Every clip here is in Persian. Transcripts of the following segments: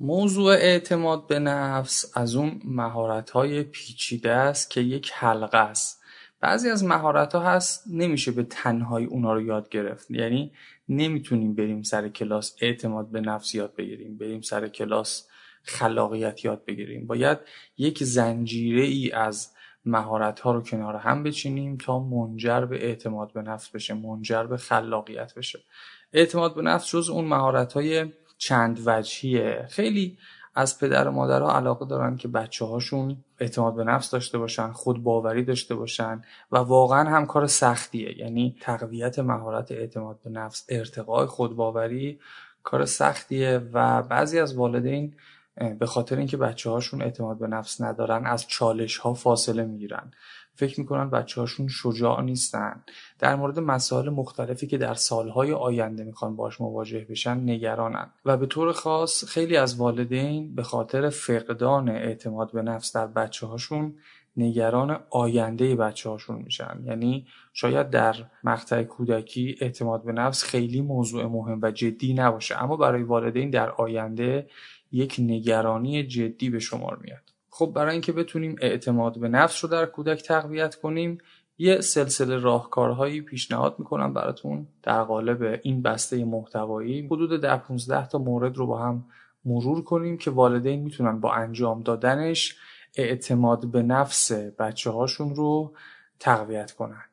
موضوع اعتماد به نفس از اون مهارت های پیچیده است که یک حلقه است. بعضی از مهارت ها هست نمیشه به تنهایی اونا رو یاد گرفت. یعنی نمی‌تونیم بریم سر کلاس اعتماد به نفس یاد بگیریم بریم سر کلاس خلاقیت یاد بگیریم. باید یک زنجیره ای از مهارت ها رو کنار هم بچینیم تا منجر به اعتماد به نفس بشه منجر به خلاقیت بشه. اعتماد به نفس جز اون مهارت های چند وجهیه خیلی از پدر و مادرها علاقه دارن که بچه هاشون اعتماد به نفس داشته باشن خود باوری داشته باشن و واقعا هم کار سختیه. یعنی تقویت مهارت اعتماد به نفس ارتقای خودباوری کار سختیه و بعضی از والدین به خاطر اینکه بچه هاشون اعتماد به نفس ندارن از چالش ها فاصله می‌گیرن. فکر می‌کنن بچه هاشون شجاع نیستن. در مورد مسائل مختلفی که در سالهای آینده می‌خوان باش مواجه بشن نگرانن. و به طور خاص خیلی از والدین به خاطر فقدان اعتماد به نفس در بچه هاشون نگران آینده بچه هاشون میشن. یعنی شاید در مقطع کودکی اعتماد به نفس خیلی موضوع مهم و جدی نباشه. اما برای والدین در آینده یک نگرانی جدی به شمار میاد. خب برای اینکه بتونیم اعتماد به نفس رو در کودک تقویت کنیم یه سلسله راهکارهایی پیشنهاد می‌کنم براتون در قالب این بسته محتوایی. حدود در 15 تا مورد رو با هم مرور کنیم که والدین می‌تونن با انجام دادنش اعتماد به نفس بچه هاشون رو تقویت کنن.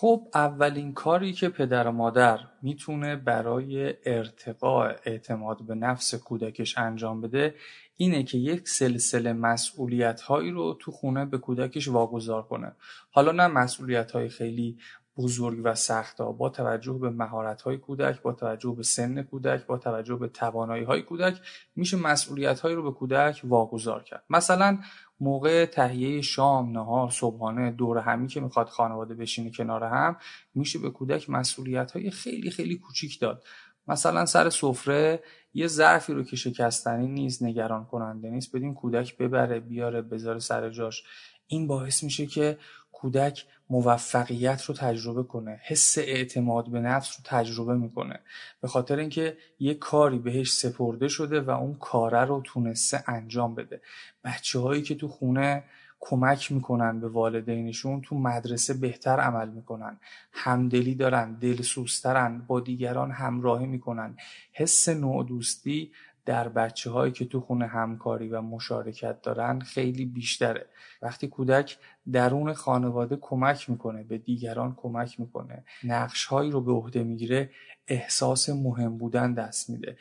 خب اولین کاری که پدر و مادر می‌تونه برای ارتقاء اعتماد به نفس کودکش انجام بده اینه که یک سلسله مسئولیت هایی رو تو خونه به کودکش واگذار کنه. حالا نه مسئولیت های خیلی بزرگ و سخت با توجه به مهارت های کودک با توجه به سن کودک با توجه به توانایی های کودک میشه مسئولیت هایی رو به کودک واگذار کرد. مثلا موقع تهیه شام نهار صبحانه دور همی که می‌خواد خانواده بشینه کنار هم میشه به کودک مسئولیت های خیلی خیلی کوچیک داد. مثلا سر سفره یه ظرفی رو که شکستنی نیست نگران کننده نیست بدین کودک ببره بیاره بذاره سر جاش. این باعث میشه که کودک موفقیت رو تجربه کنه حس اعتماد به نفس رو تجربه می‌کنه. به خاطر اینکه یه کاری بهش سپرده شده و اون کاره رو تونسته انجام بده. بچه هایی که تو خونه کمک می‌کنن به والدینشون تو مدرسه بهتر عمل می‌کنن. همدلی دارن دلسوزترن با دیگران همراهی می‌کنن. حس نوع دوستی در بچه هایی که تو خونه همکاری و مشارکت دارن خیلی بیشتره وقتی کودک درون خانواده کمک می‌کنه به دیگران کمک می‌کنه نقش هایی رو به عهده می‌گیره احساس مهم بودن دست میده.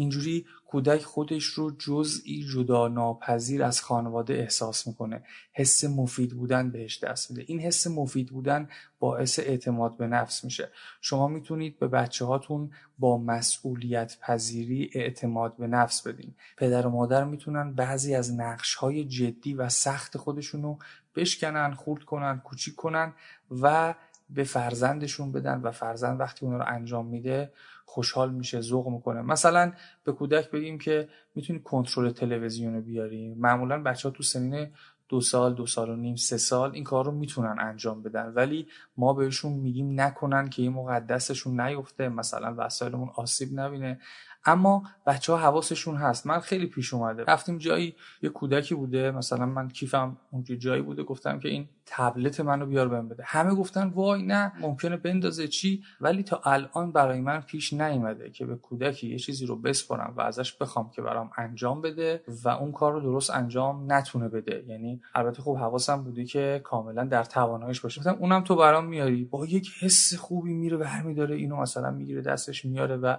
اینجوری کودک خودش رو جزئی جدا ناپذیر از خانواده احساس می‌کنه. حس مفید بودن بهش دست میده. این حس مفید بودن باعث اعتماد به نفس میشه. شما می‌تونید به بچه هاتون با مسئولیت پذیری اعتماد به نفس بدین. پدر و مادر می‌تونن بعضی از نقش های جدی و سخت خودشون رو بشکنن خورد کنن کوچیک کنن و به فرزندشون بدن و فرزند وقتی اون رو انجام میده خوشحال میشه ذوق می‌کنه. مثلا به کودک بگیم که می‌تونی کنترل تلویزیون رو بیاری. معمولا بچه ها تو سنین دو سال دو سال و نیم سه سال این کار رو می‌تونن انجام بدن. ولی ما بهشون میگیم نکنن که این مقدسشون نیفته. مثلا وسایلمون آسیب نبینه. اما بچه ها حواسشون هست. من خیلی پیش اومده. رفتیم جایی یه کودکی بوده. مثلا من کیفم اونجا جایی بوده. گفتم که این تبلت منو بیار بهم بده. همه گفتن وای نه ممکنه بندازه چی؟ ولی تا الان برای من پیش نیومده که به کودکی یه چیزی رو بسپرم و ازش بخوام که برام انجام بده و اون کار رو درست انجام نتونه بده. یعنی البته خب حواسم بوده که کاملا در تواناییش باشه. گفتم اونم تو برام میاری. با یک حس خوبی میره برمیداره اینو مثلا می‌گیره دستش میاره و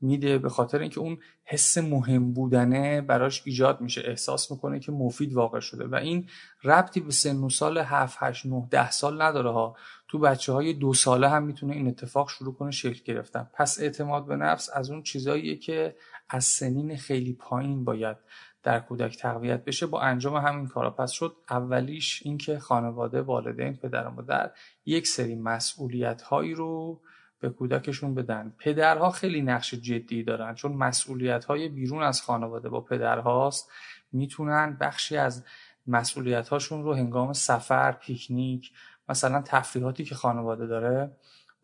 میده به خاطر اینکه اون حس مهم بودنه براش ایجاد میشه احساس می‌کنه که مفید واقع شده. و این ربطی به سن و سال 7 8 9 10 سال نداره ها. تو بچه های دو ساله هم می‌تونه این اتفاق شروع کنه شکل گرفتن. پس اعتماد به نفس از اون چیزاییه که از سنین خیلی پایین باید در کودک تقویت بشه. با انجام همین کارا. پس شد اولیش اینکه خانواده والدین پدر و مادر یک سری مسئولیت هایی رو به کودکشون بدن. پدرها خیلی نقش جدی دارن چون مسئولیت های بیرون از خانواده با پدرهاست. می‌تونن بخشی از مسئولیت هاشون رو هنگام سفر پیکنیک مثلا تفریحاتی که خانواده داره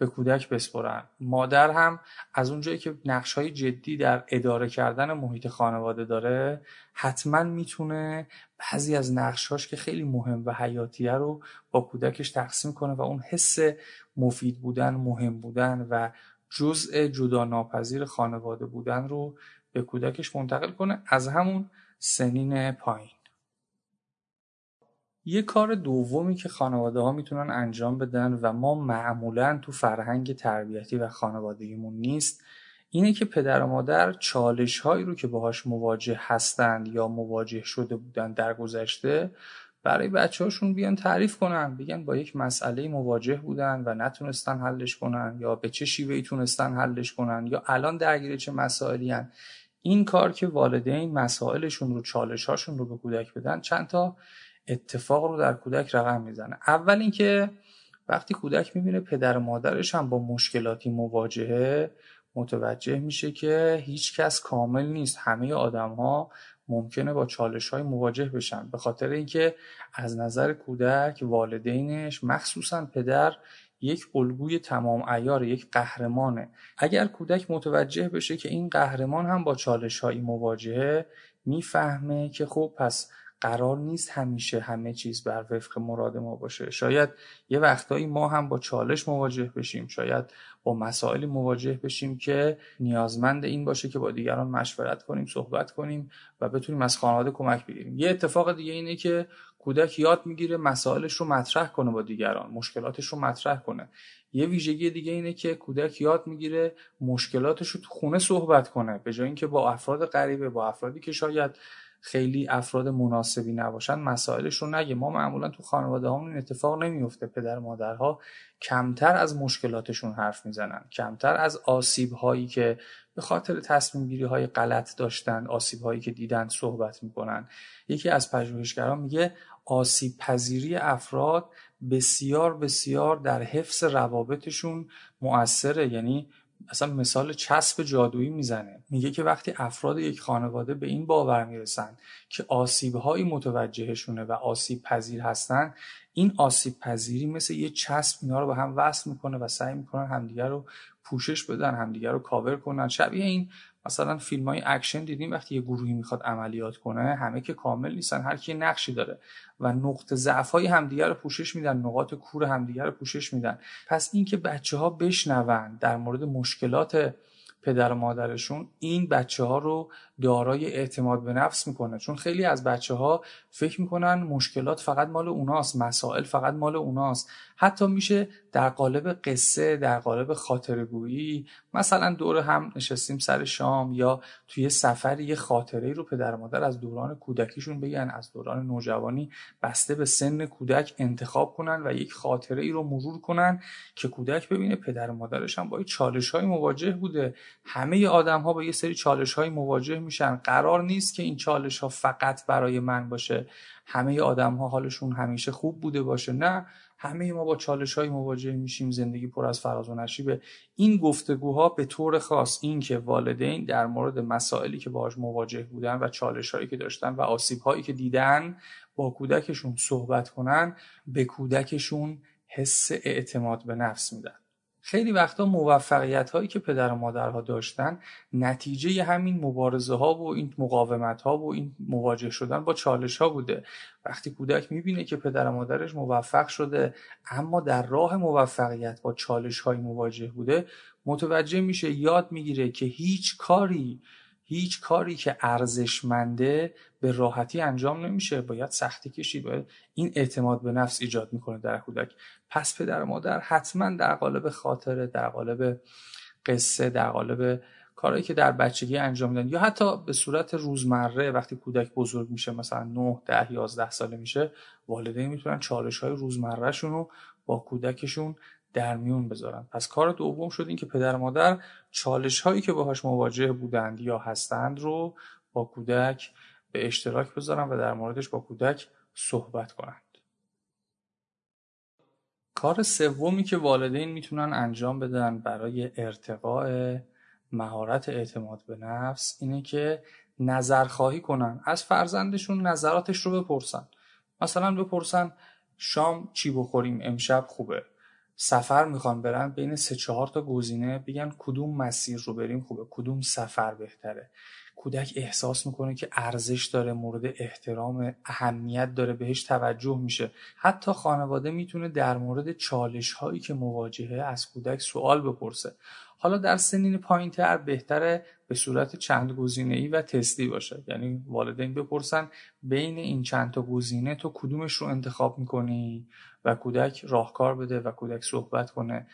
به کودک بسپرن. مادر هم از اونجایی که نقش های جدی در اداره کردن محیط خانواده داره حتما می‌تونه بعضی از نقشهاش که خیلی مهم و حیاتیه رو با کودکش تقسیم کنه و اون حس مفید بودن مهم بودن و جزء جدا ناپذیر خانواده بودن رو به کودکش منتقل کنه. از همون سنین پایین. یه کار دومی که خانواده ها می‌تونن انجام بدن و ما معمولا تو فرهنگ تربیتی و خانوادگیمون نیست اینه که پدر و مادر چالش هایی رو که باهاش مواجه هستند یا مواجه شده بودن در گذشته برای بچه هاشون بیان تعریف کنن بگن با یک مسئله مواجه بودن و نتونستن حلش کنن یا به چه شیوهی تونستن حلش کنن یا الان درگیر چه مسائلی هن. این کار که والدین مسائلشون رو چالش هاشون رو به کودک بدن چند تا اتفاق رو در کودک رقم می‌زنه. اول اینکه وقتی کودک می‌بینه پدر و مادرش هم با مشکلاتی مواجهه متوجه میشه که هیچ کس کامل نیست. همه آدم ها ممکنه با چالش های مواجه بشن. به خاطر اینکه از نظر کودک والدینش مخصوصا پدر یک الگوی تمام ایار یک قهرمانه. اگر کودک متوجه بشه که این قهرمان هم با چالش هایی مواجهه می‌فهمه که خب پس قرار نیست همیشه همه چیز بر وفق مراد ما باشه. شاید یه وقتایی ما هم با چالش مواجه بشیم شاید با مسائلی مواجه بشیم که نیازمند این باشه که با دیگران مشورت کنیم صحبت کنیم و بتونیم از خانواده کمک بگیریم. یه اتفاق دیگه اینه که کودک یاد می‌گیره مسائلش رو مطرح کنه با دیگران مشکلاتش رو مطرح کنه. یه ویژگی دیگه اینه که کودک یاد می‌گیره مشکلاتش رو تو خونه صحبت کنه به جای اینکه با افراد غریبه با افرادی که شاید خیلی افراد مناسبی نباشن مسائلش رو نگه. ما معمولا تو خانواده همون این اتفاق نمیفته پدر مادرها کمتر از مشکلاتشون حرف می‌زنن. کمتر از آسیب هایی که به خاطر تصمیم گیری های غلط داشتن آسیب هایی که دیدن صحبت می‌کنن. یکی از پژوهشگران میگه آسیب پذیری افراد بسیار بسیار در حفظ روابطشون مؤثره. یعنی اصلا مثال چسب جادویی می‌زنه. میگه که وقتی افراد یک خانواده به این باور می‌رسن که آسیب هایی متوجهشونه و آسیب پذیر هستن این آسیب پذیری مثل یه چسب اینا رو به هم وصل می‌کنه و سعی می‌کنن همدیگر رو پوشش بدن همدیگر رو کاور کنن. شبیه این مثلا فیلم های اکشن دیدیم وقتی یه گروهی می‌خواد عملیات کنه همه که کامل نیستن هر کی نقشی داره و نقطه ضعف های همدیگر رو پوشش میدن نقاط کور همدیگر رو پوشش میدن. پس اینکه بچه ها بشنون در مورد مشکلات پدر و مادرشون این بچه ها رو دارای اعتماد به نفس می‌کنه. چون خیلی از بچه ها فکر می‌کنن مشکلات فقط مال اوناست مسائل فقط مال اوناست. حتی میشه در قالب قصه در قالب خاطرگویی مثلا دور هم نشستیم سر شام یا توی سفری یه خاطره رو پدر مادر از دوران کودکیشون بگن از دوران نوجوانی بسته به سن کودک انتخاب کنن و یک خاطره ای رو مرور کنن که کودک ببینه پدر و مادرش هم با چالش های مواجه بوده. همه آدم ها با یه سری چالش های مواجه میشن. قرار نیست که این چالش ها فقط برای من باشه. همه آدم ها حالشون همیشه خوب بوده باشه. نه همه ما با چالش های مواجه میشیم. زندگی پر از فراز و نشیبه. این گفتگوها به طور خاص این که والدین در مورد مسائلی که باهاش مواجه بودن و چالش هایی که داشتن و آسیب هایی که دیدن با کودکشون صحبت کنن به کودکشون حس اعتماد به نفس میدن. خیلی وقتا موفقیت هایی که پدر و مادرها داشتن نتیجه همین مبارزه ها و این مقاومت ها و این مواجه شدن با چالش ها بوده. وقتی کودک می‌بینه که پدر و مادرش موفق شده اما در راه موفقیت با چالش های مواجه بوده متوجه میشه یاد می‌گیره که هیچ کاری هیچ کاری که ارزشمنده به راحتی انجام نمیشه. باید سختی کشی. باید این اعتماد به نفس ایجاد می‌کنه در کودک. پس پدر و مادر حتما در قالب خاطره در قالب قصه در قالب کارهایی که در بچگی انجام میدن یا حتی به صورت روزمره وقتی کودک بزرگ میشه مثلا 9 10 11 ساله میشه والدین می‌تونن چالش های روزمرهشون رو با کودکشون در میون بذارن. پس کار دوم شد این که پدر مادر چالش هایی که باهاش مواجه بودند یا هستند رو با کودک به اشتراک بذارن و در موردش با کودک صحبت کنند. کار سومی که والدین می‌تونن انجام بدن برای ارتقاء مهارت اعتماد به نفس اینه که نظرخواهی کنن. از فرزندشون نظراتش رو بپرسن. مثلا بپرسن شام چی بخوریم؟ امشب خوبه. سفر می‌خوان برن بین سه چهار تا گزینه بگن کدوم مسیر رو بریم خوبه کدوم سفر بهتره. کودک احساس می‌کنه که ارزش داره مورد احترام اهمیت داره بهش توجه میشه. حتی خانواده می‌تونه در مورد چالش هایی که مواجهه از کودک سوال بپرسه. حالا در سنین پایین تر بهتره به صورت چند گزینه ای و تستی باشه. یعنی والدین بپرسن بین این چند تا گزینه تو کدومش رو انتخاب می‌کنی؟ و کودک راهکار بده و کودک صحبت کنه.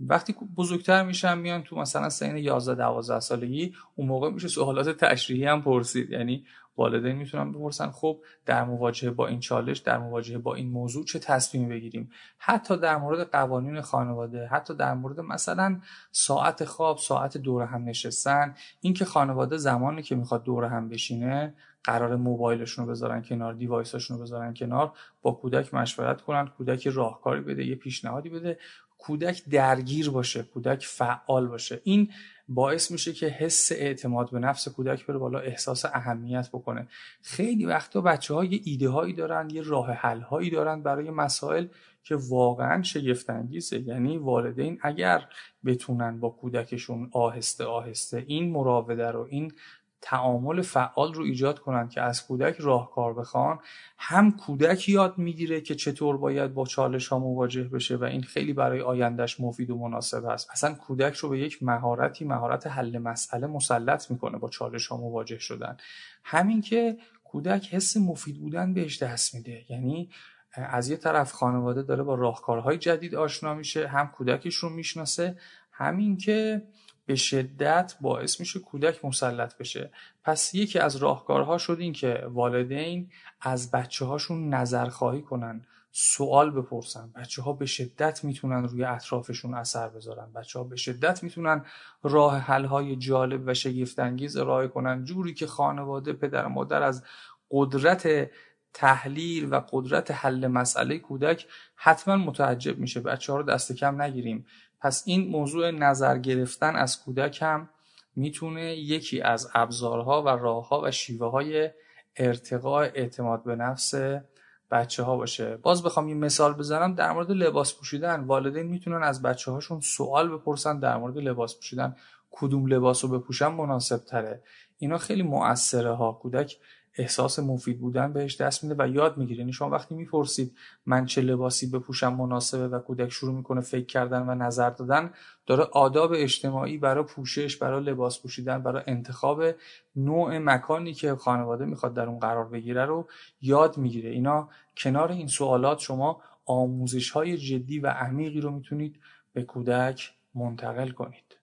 وقتی بزرگتر میشن میان تو مثلا سین 11 12 سالگی اون موقع میشه سوالات تشریحی هم پرسید. یعنی والدین می‌تونن بپرسن خب در مواجهه با این چالش در مواجهه با این موضوع چه تصمیمی بگیریم؟ حتی در مورد قوانین خانواده حتی در مورد مثلا ساعت خواب ساعت دور هم نشستن اینکه خانواده زمانی که می‌خواد دور هم بشینه قرار موبایلشون رو بذارن کنار دیوایساشون رو بذارن کنار با کودک مشورت کنن کودک راهکاری بده یه پیشنهادی بده کودک درگیر باشه کودک فعال باشه. این باعث میشه که حس اعتماد به نفس کودک بره بالا احساس اهمیت بکنه. خیلی وقتا بچه ها یه ایده هایی دارن یه راه حل هایی دارن برای مسائل که واقعا شگفت انگیزه یعنی والدین اگر بتونن با کودکشون آهسته آهسته این مراوده رو این تعامل فعال رو ایجاد کنند که از کودک راهکار بخوان هم کودک یاد می‌گیره که چطور باید با چالش ها مواجه بشه و این خیلی برای آیندهش مفید و مناسب است. اصلا کودک رو به یک مهارتی مهارت حل مسئله مسلط می‌کنه با چالش ها مواجه شدن. همین که کودک حس مفید بودن بهش دست میده. یعنی از یه طرف خانواده داره با راهکارهای جدید آشنا میشه هم کودکش رو می‌شناسه همین که به شدت باعث میشه کودک مسلط بشه. پس یکی از راهکارها شد این که والدین از بچه هاشون نظرخواهی کنن سوال بپرسن. بچه ها به شدت می‌تونن روی اطرافشون اثر بذارن. بچه ها به شدت می‌تونن راه حل های جالب و شگفتانگیز ارائه کنن. جوری که خانواده پدر مادر از قدرت تحلیل و قدرت حل مسئله کودک حتما متعجب میشه. بچه ها رو دست کم نگیریم. پس این موضوع نظر گرفتن از کودک هم می‌تونه یکی از ابزارها و راهها و شیوه های ارتقاء اعتماد به نفس بچه ها باشه. باز بخوام یه مثال بزنم در مورد لباس پوشیدن. والدین می‌تونن از بچه هاشون سوال بپرسن در مورد لباس پوشیدن. کدوم لباس رو بپوشن مناسب تره اینا خیلی مؤثره ها کودک احساس مفید بودن بهش دست میده و یاد می‌گیره. یعنی شما وقتی می‌پرسید من چه لباسی بپوشم مناسبه و کودک شروع می‌کنه فکر کردن و نظر دادن داره آداب اجتماعی برای پوشش برای لباس پوشیدن برای انتخاب نوع مکانی که خانواده می‌خواد در اون قرار بگیره رو یاد می‌گیره. اینا کنار این سوالات شما آموزش های جدی و عمیقی رو می‌تونید به کودک منتقل کنید.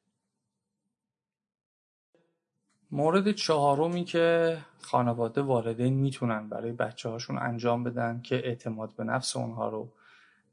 مورد چهارمی که خانواده والدین می‌تونن برای بچه هاشون انجام بدن که اعتماد به نفس اونها رو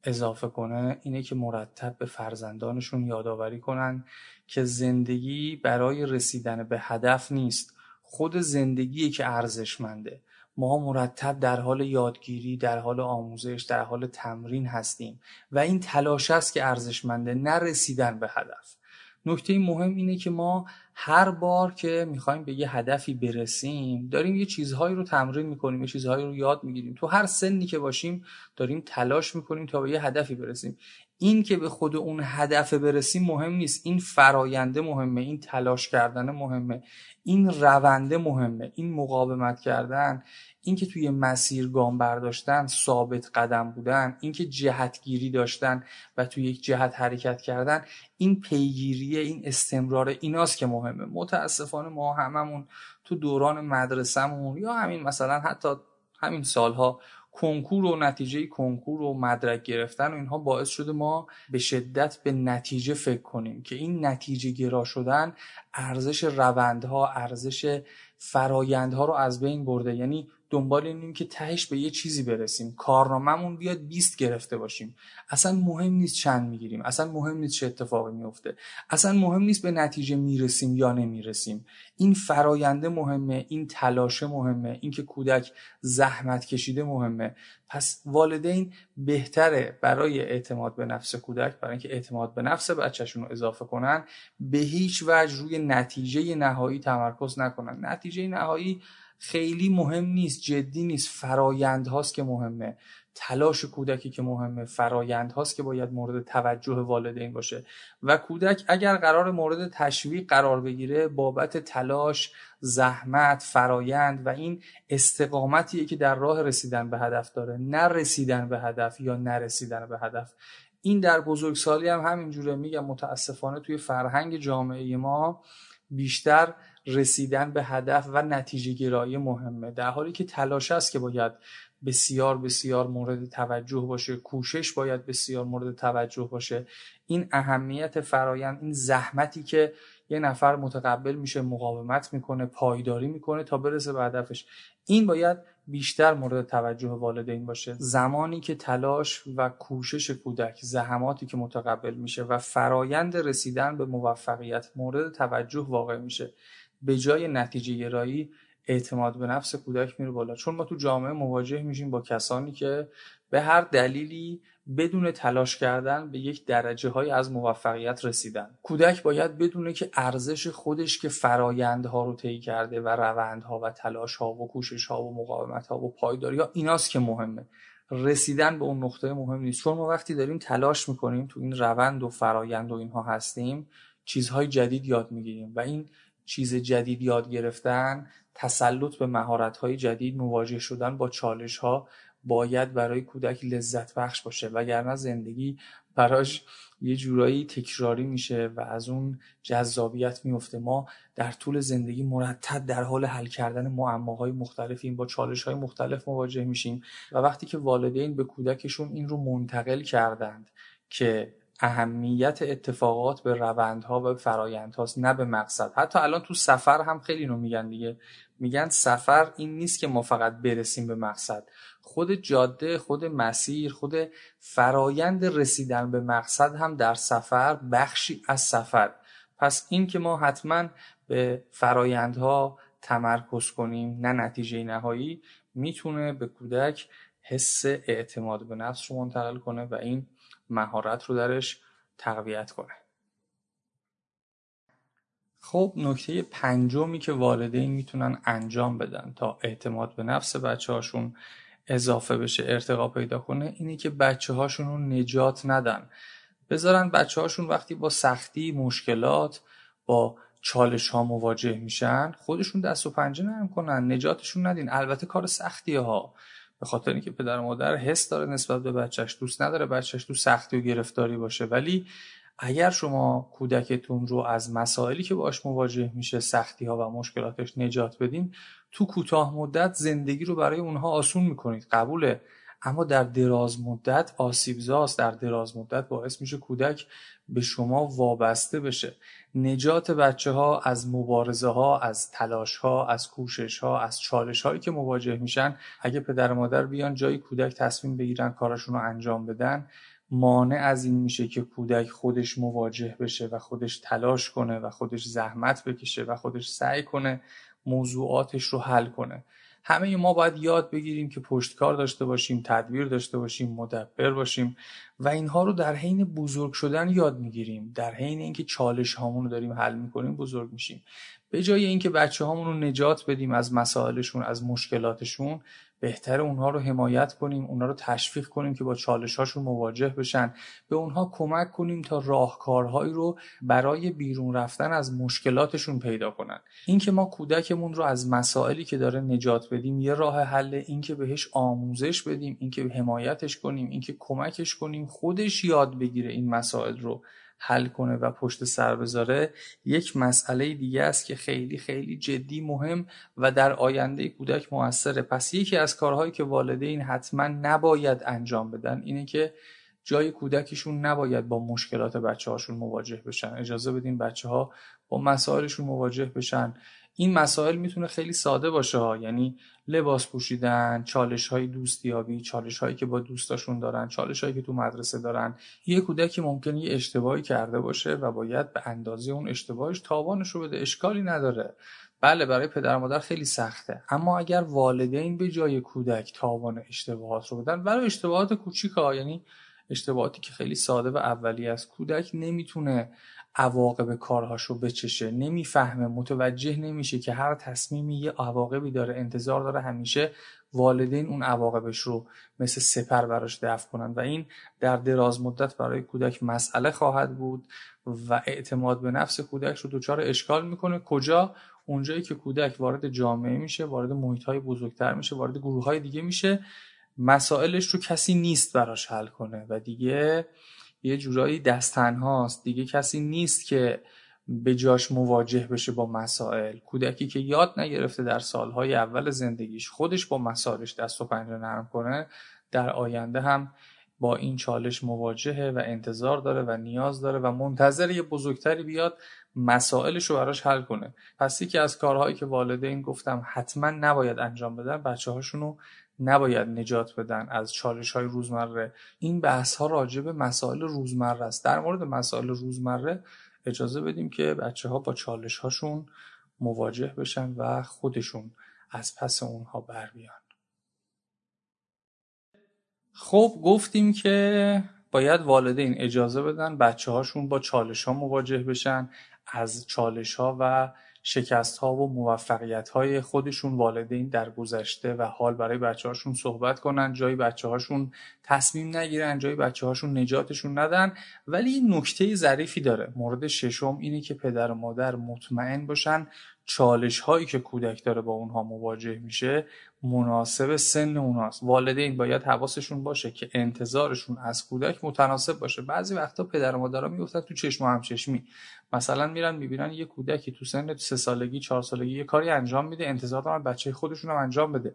اضافه کنه اینه که مرتب به فرزندانشون یادآوری کنن که زندگی برای رسیدن به هدف نیست. خود زندگی که ارزشمنده. ما مرتب در حال یادگیری در حال آموزش در حال تمرین هستیم و این تلاش است که ارزشمنده نرسیدن به هدف. نکته مهم اینه که ما هر بار که می‌خوایم به یه هدفی برسیم داریم یه چیزهایی رو تمرین می‌کنیم یه چیزهایی رو یاد می‌گیریم. تو هر سنی که باشیم داریم تلاش می‌کنیم تا به یه هدفی برسیم. این که به خود اون هدف برسیم مهم نیست. این فراینده مهمه این تلاش کردن مهمه این رونده مهمه این مقاومت کردن اینکه توی مسیر گام برداشتن ثابت قدم بودن اینکه جهتگیری داشتن و توی یک جهت حرکت کردن این پیگیری این استمرار ایناست که مهمه. متاسفانه ما هممون تو دوران مدرسهمون یا همین مثلا حتی همین سالها کنکور و نتیجه کنکور و مدرک گرفتن و اینها باعث شده ما به شدت به نتیجه فکر کنیم که این نتیجه گرا شدن ارزش روندها ارزش فرایندها رو از بین برده. یعنی دنبال اینیم که تهش به یه چیزی برسیم. کارنامهمون بیاد 20 گرفته باشیم. اصلا مهم نیست چند می‌گیریم. اصلا مهم نیست چه اتفاقی میفته اصلا مهم نیست به نتیجه می‌رسیم یا نمی‌رسیم. این فراینده مهمه این تلاشه مهمه اینکه کودک زحمت کشیده مهمه. پس والدین بهتره برای اعتماد به نفس کودک برای اینکه اعتماد به نفس بچهشون رو اضافه کنن به هیچ وجه روی نتیجه نهایی تمرکز نکنن. نتیجه نهایی خیلی مهم نیست جدی نیست. فرایند هاست که مهمه. تلاش کودکی که مهمه. فرایند هاست که باید مورد توجه والدین باشه. و کودک اگر قرار مورد تشویق قرار بگیره بابت تلاش زحمت فرایند و این استقامتیه که در راه رسیدن به هدف داره. نه رسیدن به هدف یا نرسیدن به هدف. این در بزرگسالی هم همینجوره. میگم متاسفانه توی فرهنگ جامعه ما بیشتر رسیدن به هدف و نتیجه گرایی مهمه. در حالی که تلاش است که باید بسیار بسیار مورد توجه باشه کوشش باید بسیار مورد توجه باشه. این اهمیت فرایند این زحمتی که یه نفر متقبل میشه مقاومت می‌کنه پایداری می‌کنه تا برسه به هدفش. این باید بیشتر مورد توجه والدین باشه. زمانی که تلاش و کوشش کودک زحماتی که متقبل میشه و فرایند رسیدن به موفقیت مورد توجه واقع میشه. به جای نتیجه گرایی اعتماد به نفس کودک میره بالا. چون ما تو جامعه مواجه میشیم با کسانی که به هر دلیلی بدون تلاش کردن به یک درجه های از موفقیت رسیدن. کودک باید بدونه که ارزش خودش که فرایندها رو طی کرده و روندها و تلاش ها و کوشش ها و مقاومت ها و پایداری ها ایناست که مهمه. رسیدن به اون نقطه مهم نیست. چون ما وقتی داریم تلاش می‌کنیم تو این روند و فرایند و اینها هستیم چیزهای جدید یاد می‌گیریم و این چیز جدید یاد گرفتن تسلط به مهارت‌های جدید مواجه شدن با چالش‌ها باید برای کودک لذت بخش باشه. وگرنه زندگی براش یه جورایی تکراری میشه و از اون جذابیت میفته. ما در طول زندگی مرتب در حال حل کردن معماهای مختلفیم با چالش های مختلف مواجه میشیم. و وقتی که والدین به کودکشون این رو منتقل کردند که اهمیت اتفاقات به روندها و فرایندهاست نه به مقصد. حتی الان تو سفر هم خیلی اینو میگن دیگه. میگن سفر این نیست که ما فقط برسیم به مقصد. خود جاده خود مسیر خود فرایند رسیدن به مقصد هم در سفر بخشی از سفر. پس این که ما حتما به فرایندها تمرکز کنیم نه نتیجه نهایی می‌تونه به کودک حس اعتماد به نفس رو منتقل کنه و این مهارت رو درش تقویت کنه. خب نکته پنجمی که والدین می‌تونن انجام بدن تا اعتماد به نفس بچه هاشون اضافه بشه ارتقا پیدا کنه اینه که بچه هاشون رو نجات ندن. بذارن بچه هاشون وقتی با سختی مشکلات با چالش ها مواجه میشن خودشون دست و پنجه نرم کنن نجاتشون ندین. البته کار سختی ها. به خاطر اینکه پدر و مادر حس داره نسبت به بچهش دوست نداره بچهش تو سختی و گرفتاری باشه. ولی اگر شما کودکتون رو از مسائلی که باش مواجه میشه سختی ها و مشکلاتش نجات بدین تو کوتاه مدت زندگی رو برای اونها آسون می‌کنید. قبوله. اما در دراز مدت آسیبزاست. در دراز مدت باعث میشه کودک به شما وابسته بشه. نجات بچه ها از مبارزه ها از تلاش ها از کوشش ها از چالش هایی که مواجه میشن اگه پدر و مادر بیان جایی کودک تصمیم بگیرن کارشون رو انجام بدن مانع از این میشه که کودک خودش مواجه بشه و خودش تلاش کنه و خودش زحمت بکشه و خودش سعی کنه موضوعاتش رو حل کنه. همه ما باید یاد بگیریم که پشتکار داشته باشیم تدبیر داشته باشیم مدبر باشیم و اینها رو در حین بزرگ شدن یاد می‌گیریم. در حین اینکه چالش هامون رو داریم حل می‌کنیم بزرگ میشیم. به جای اینکه بچه هامون رو نجات بدیم از مسائلشون از مشکلاتشون بهتر اونها رو حمایت کنیم اونها رو تشویق کنیم که با چالش هاشون مواجه بشن. به اونها کمک کنیم تا راهکارهایی رو برای بیرون رفتن از مشکلاتشون پیدا کنن. اینکه ما کودکمون رو از مسائلی که داره نجات بدیم یه راه حل اینکه بهش آموزش بدیم اینکه حمایتش کنیم اینکه کمکش کنیم خودش یاد بگیره این مسائل رو. حل کنه و پشت سر بذاره یک مسئله دیگه است که خیلی خیلی جدی مهم و در آینده کودک موثره. پس یکی از کارهایی که والدین حتما نباید انجام بدن اینه که جای کودکشون نباید با مشکلات بچه هاشون مواجه بشن. اجازه بدین بچه ها با مسائلشون مواجه بشن. این مسائل می‌تونه خیلی ساده باشه ها. یعنی لباس پوشیدن چالش های دوستیابی چالش هایی که با دوستاشون دارن چالش هایی که تو مدرسه دارن. یه کودکی ممکن یه اشتباهی کرده باشه و باید به اندازه اون اشتباهش تاوانش رو بده. اشکالی نداره. بله برای پدر مادر خیلی سخته. اما اگر والدین به جای کودک تاوان اشتباهات رو بدن برای اشتباهات کوچیک ها یعنی اشتباهاتی که خیلی ساده و اولی است کودک نمی‌تونه عواقب کارهاش رو بچشه. نمی‌فهمه متوجه نمیشه که هر تصمیمی یه عواقبی داره انتظار داره همیشه والدین اون عواقبش رو مثل سپر براش دفع کنن. و این در دراز مدت برای کودک مسئله خواهد بود و اعتماد به نفس کودک رو دچار اشکال می‌کنه. کجا؟ اونجایی که کودک وارد جامعه میشه وارد محیط های بزرگتر میشه وارد گروه های دیگه میشه. مسائلش رو کسی نیست براش حل کنه. و دیگه یه جورایی دستن هاست دیگه کسی نیست که به جاش مواجه بشه با مسائل. کودکی که یاد نگرفته در سالهای اول زندگیش خودش با مسائلش دست و پنجه نرم کنه در آینده هم با این چالش مواجهه و انتظار داره و نیاز داره و منتظر یه بزرگتری بیاد مسائلش رو براش حل کنه. پس یکی از کارهایی که والدین گفتم حتما نباید انجام بدن بچه هاشونو نباید نجات بدن از چالش های روزمره. این بحث ها راجع به مسائل روزمره است. در مورد مسائل روزمره اجازه بدیم که بچه ها با چالش هاشون مواجه بشن و خودشون از پس اونها بر بیان. خب گفتیم که باید والدین اجازه بدن بچه هاشون با چالش ها مواجه بشن از چالش ها و شکست ها و موفقیت های خودشون والدین در گذشته و حال برای بچه هاشون صحبت کنن جای بچه هاشون تصمیم نگیرن جای بچه هاشون نجاتشون ندن. ولی این نکته ظریفی داره. مورد ششم اینه که پدر و مادر مطمئن باشن چالش هایی که کودک داره با اونها مواجه میشه مناسب سن اوناست. والدین باید حواسشون باشه که انتظارشون از کودک متناسب باشه. بعضی وقتا پدر و مادرها می‌گفتن تو چشم و همچشمی. مثلا میرن می‌بینن یه کودکی تو سن سه سالگی چهار سالگی یه کاری انجام میده انتظار دارن بچه خودشون هم انجام بده.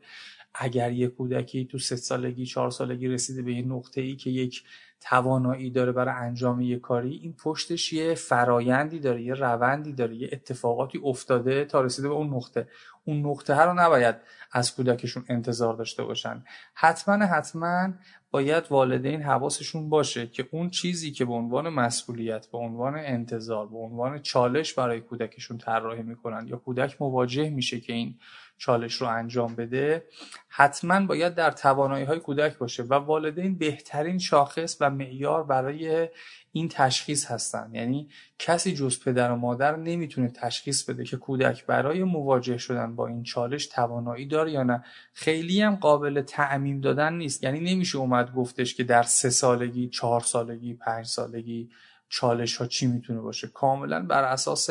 اگر یه کودکی تو سه سالگی چهار سالگی رسیده به یه نقطه ای که یک توانایی داره برای انجام یه کاری این پشتش یه فرایندی داره یه روندی داره یه اتفاقاتی افتاده تا رسیده به اون نقطه. اون نقطه ها رو نباید از کودکشون انتظار داشته باشن. حتما حتما باید والدین حواسشون باشه که اون چیزی که به عنوان مسئولیت به عنوان انتظار به عنوان چالش برای کودکشون طراحی می‌کنن یا کودک مواجه میشه که این چالش رو انجام بده حتما باید در توانایی های کودک باشه و والدین بهترین شاخص و معیار برای این تشخیص هستن. یعنی کسی جز پدر و مادر نمی‌تونه تشخیص بده که کودک برای مواجه شدن با این چالش توانایی داره یا نه. خیلی هم قابل تعمیم دادن نیست. یعنی نمیشه اومد گفتش که در سه سالگی چهار سالگی پنج سالگی چالش ها چی می‌تونه باشه. کاملا بر اساس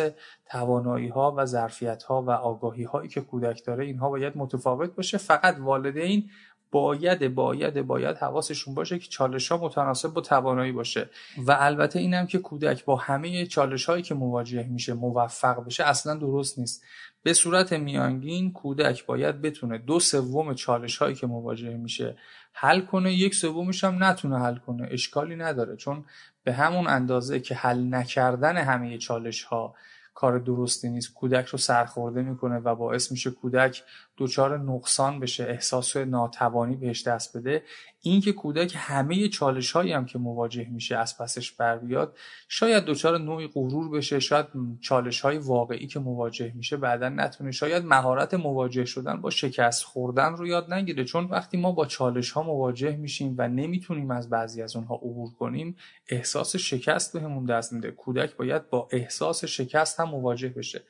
توانایی ها و ظرفیت ها و آگاهی هایی که کودک داره اینها باید متفاوت باشه. فقط والدین باید باید باید حواسشون باشه که چالش ها متناسب با توانایی باشه. و البته اینم که کودک با همه چالش هایی که مواجه میشه موفق بشه اصلا درست نیست. به صورت میانگین کودک باید بتونه دو سوم چالش هایی که مواجه میشه حل کنه. یک سومش هم نتونه حل کنه. اشکالی نداره. چون به همون اندازه که حل نکردن همه چالش ها کار درستی نیست. کودک رو سرخورده می‌کنه و باعث میشه کودک دچار نقصان بشه احساس ناتوانی بهش دست بده اینکه کودک همه چالش هایی هم که مواجه میشه از پسش بر بیاد شاید دچار نوعی غرور بشه شاید چالش های واقعی که مواجه میشه بعدا نتونه شاید مهارت مواجه شدن با شکست خوردن رو یاد نگیره. چون وقتی ما با چالش ها مواجه میشیم و نمی‌تونیم از بعضی از اونها عبور کنیم احساس شکست بهمون دست میده. کودک باید با احساس شکست هم مواجه بشه.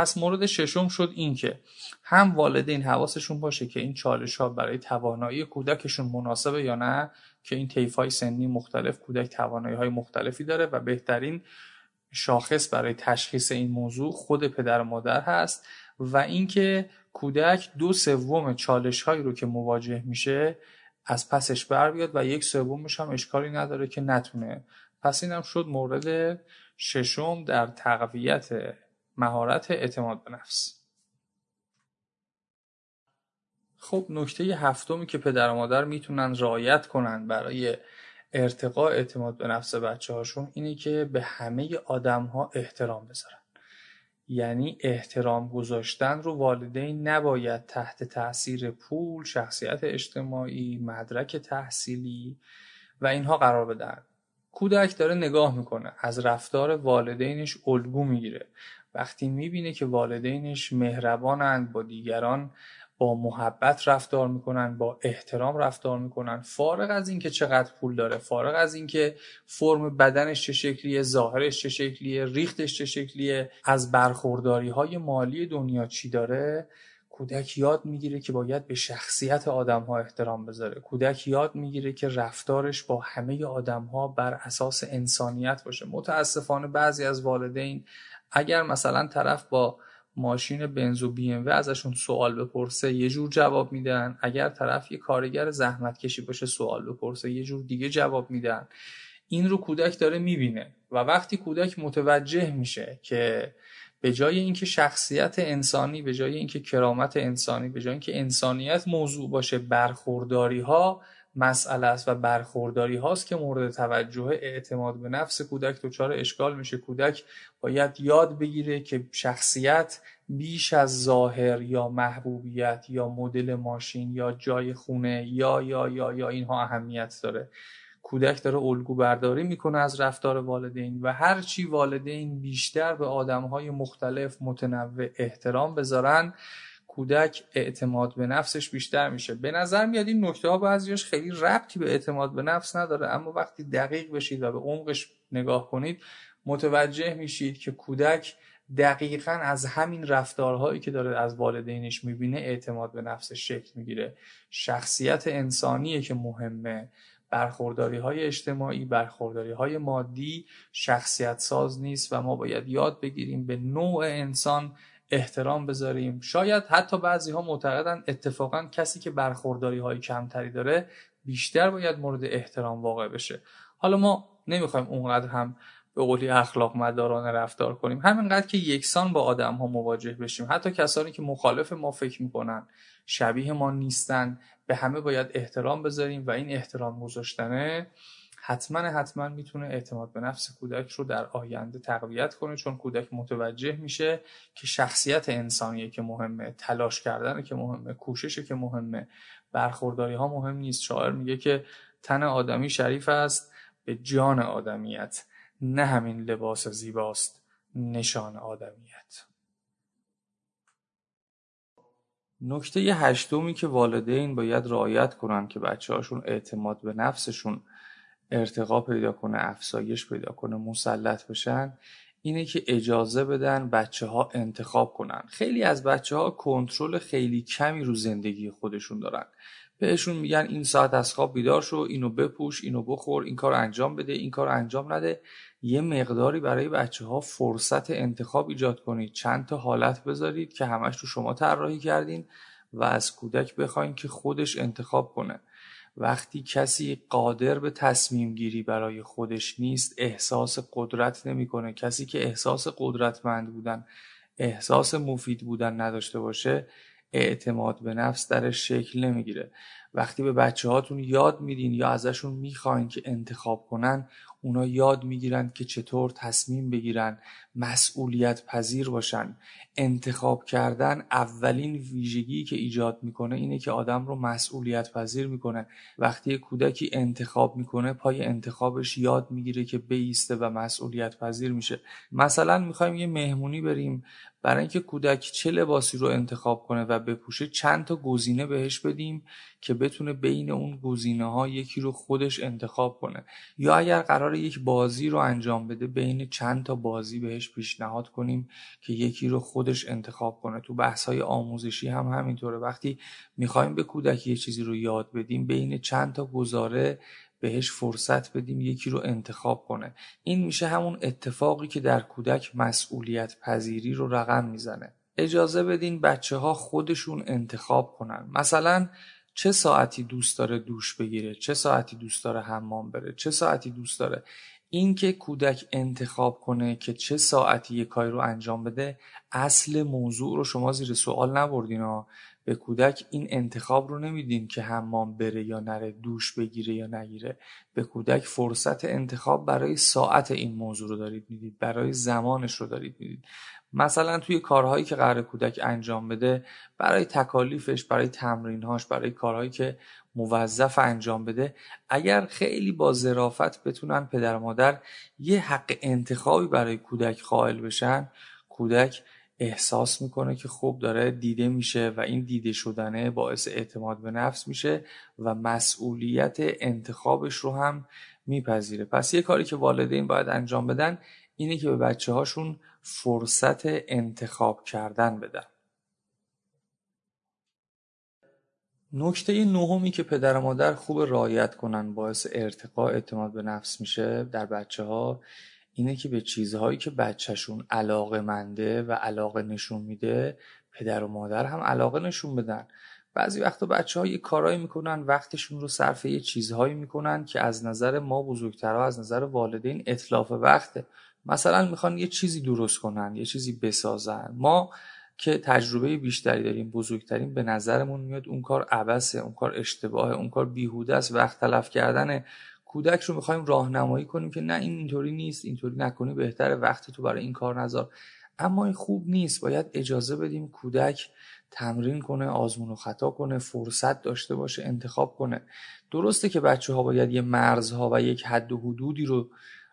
پس مورد ششم شد این که هم والدین حواسشون باشه که این چالش ها برای توانایی کودکشون مناسبه یا نه که این طیف های سنی مختلف کودک توانایی های مختلفی داره و بهترین شاخص برای تشخیص این موضوع خود پدر و مادر هست و اینکه کودک دو سوم چالش هایی رو که مواجه میشه از پسش بر بیاد و یک سومش هم اشکالی نداره که نتونه. پس اینم شد مورد ششم در تقویت مهارت اعتماد به نفس. خب نکته هفتمی که پدر و مادر می‌تونن رعایت کنن برای ارتقاء اعتماد به نفس بچه هاشون اینه که به همه آدم ها احترام بذارن. یعنی احترام گذاشتن رو والدین نباید تحت تاثیر پول، شخصیت اجتماعی، مدرک تحصیلی و اینها قرار بدن. کودک داره نگاه می‌کنه از رفتار والدینش الگو می‌گیره. وقتی می‌بینه که والدینش مهربانند با دیگران با محبت رفتار می‌کنن با احترام رفتار می‌کنن فارغ از اینکه چقدر پول داره فارغ از اینکه فرم بدنش چه شکلیه ظاهرش چه شکلیه ریختش چه شکلیه از برخورداری های مالی دنیا چی داره کودک یاد می‌گیره که باید به شخصیت آدم ها احترام بذاره. کودک یاد می‌گیره که رفتارش با همه آدم ها بر اساس انسانیت باشه. متاسفانه بعضی از والدین اگر مثلا طرف با ماشین بنز و بی ام ازشون سوال بپرسه یه جور جواب میدن. اگر طرف یه کارگر زحمت کشی باشه سوال بپرسه یه جور دیگه جواب میدن. این رو کودک داره می‌بینه و وقتی کودک متوجه میشه که به جای اینکه شخصیت انسانی به جای اینکه کرامت انسانی به جای اینکه انسانیت موضوع باشه برخورداری ها مسئله است و برخورداری هاست که مورد توجه اعتماد به نفس کودک دچار اشکال میشه. کودک باید یاد بگیره که شخصیت بیش از ظاهر یا محبوبیت یا مدل ماشین یا جای خونه یا یا یا یا اینها اهمیت داره. کودک داره الگو برداری می‌کنه از رفتار والدین و هرچی والدین بیشتر به آدمهای مختلف متنوع احترام بذارن کودک اعتماد به نفسش بیشتر میشه. به نظر میاد این نکته ها بعضیش خیلی ربطی به اعتماد به نفس نداره اما وقتی دقیق بشید و به عمقش نگاه کنید متوجه میشید که کودک دقیقا از همین رفتارهایی که داره از والدینش می‌بینه اعتماد به نفسش شکل می‌گیره. شخصیت انسانیه که مهمه. برخورداری های اجتماعی برخورداری های مادی شخصیت ساز نیست و ما باید یاد بگیریم به نوع انسان احترام بذاریم. شاید حتی بعضی ها معتقدن اتفاقا کسی که برخورداری های کمتری داره بیشتر باید مورد احترام واقع بشه. حالا ما نمی‌خوایم اونقدر هم به قولی اخلاق مدارانه رفتار کنیم. همینقدر که یکسان با آدم ها مواجه بشیم. حتی کسانی که مخالف ما فکر می‌کنن شبیه ما نیستن به همه باید احترام بذاریم و این احترام گذاشتنه حتما حتما می‌تونه اعتماد به نفس کودک رو در آینده تقویت کنه چون کودک متوجه میشه که شخصیت انسانیه که مهمه تلاش کردن که مهمه کوششه که مهمه برخورداری ها مهم نیست. شاعر میگه که تن آدمی شریف است به جان آدمیت نه همین لباس زیباست نشان آدمیت. نکته هشتمی که والدین باید رعایت کنن که بچه هاشون اعتماد به نفسشون ارتقا پیدا کنه افزایش پیدا کنه مسلط بشن اینه که اجازه بدن بچه ها انتخاب کنن. خیلی از بچه ها کنترل خیلی کمی رو زندگی خودشون دارن. بهشون میگن این ساعت از خواب بیدار شو اینو بپوش اینو بخور این کار انجام بده این کار انجام نده. یه مقداری برای بچه ها فرصت انتخاب ایجاد کنید. چند تا حالت بذارید که همش رو شما طراحی کردین و از کودک بخواین که خودش انتخاب کنه. وقتی کسی قادر به تصمیم گیری برای خودش نیست احساس قدرت نمی‌کنه. کسی که احساس قدرتمند بودن احساس مفید بودن نداشته باشه اعتماد به نفس درش شکل نمی‌گیره. وقتی به بچه هاتون یاد میدین یا ازشون می‌خواین که انتخاب کنن اونا یاد می‌گیرن که چطور تصمیم بگیرن مسئولیت پذیر باشن. انتخاب کردن اولین ویژگی که ایجاد می‌کنه اینه که آدم رو مسئولیت پذیر می‌کنه. وقتی کودکی انتخاب می‌کنه پای انتخابش یاد می‌گیره که بیسته و مسئولیت پذیر میشه. مثلا می‌خوایم یه مهمونی بریم. برای اینکه کودک چه لباسی رو انتخاب کنه و بپوشه چند تا گزینه بهش بدیم که بتونه بین اون گزینه ها یکی رو خودش انتخاب کنه. یا اگر قرار یک بازی رو انجام بده بین چند تا بازی بهش پیشنهاد کنیم که یکی رو خودش انتخاب کنه. تو بحث های آموزشی هم همینطوره. وقتی می‌خوایم به کودک یه چیزی رو یاد بدیم بین چند تا گزاره بهش فرصت بدیم یکی رو انتخاب کنه. این میشه همون اتفاقی که در کودک مسئولیت پذیری رو رقم می‌زنه. اجازه بدین بچه ها خودشون انتخاب کنن. مثلا چه ساعتی دوست داره دوش بگیره؟ چه ساعتی دوست داره حمام بره؟ چه ساعتی دوست داره اینکه کودک انتخاب کنه که چه ساعتی یه کاری رو انجام بده اصل موضوع رو شما زیر سوال نبردین ها. به کودک این انتخاب رو نمیدین که حمام بره یا نره دوش بگیره یا نگیره. به کودک فرصت انتخاب برای ساعت این موضوع رو دارید می‌دید برای زمانش رو دارید می‌دید. مثلا توی کارهایی که قرار کودک انجام بده برای تکالیفش برای تمرینهاش برای کارهایی که موظف انجام بده اگر خیلی با ظرافت بتونن پدر مادر یه حق انتخابی برای کودک قائل بشن کودک احساس می‌کنه که خوب داره دیده میشه و این دیده شدنه باعث اعتماد به نفس میشه و مسئولیت انتخابش رو هم میپذیره. پس یه کاری که والدین باید انجام بدن اینه که به بچه هاشون فرصت انتخاب کردن بدن. نکته نهمی که پدر و مادر خوب رعایت کنن باعث ارتقاء اعتماد به نفس میشه در بچه ها اینه که به چیزهایی که بچهشون علاقه منده و علاقه نشون میده پدر و مادر هم علاقه نشون بدن. بعضی وقتا بچه ها یه کارایی می‌کنن وقتشون رو صرف یه چیزهایی می‌کنن که از نظر ما بزرگترها از نظر والدین اطلاف وقته. مثلا می‌خوان یه چیزی درست کنن یه چیزی بسازن. ما که تجربه بیشتری داریم بزرگترین به نظرمون میاد اون کار عبسه اون کار اشتباهه اون کار بیهوده است وقت تلف کردن کودک رو می‌خوایم راهنمایی کنیم که نه این اینطوری نیست اینطوری نکنی بهتره وقت تو برای این کار نذار. اما این خوب نیست باید اجازه بدیم کودک تمرین کنه آزمون و خطا کنه فرصت داشته باشه انتخاب کنه. درسته که بچه ها باید یه مرزها و یک حد و حدودی رو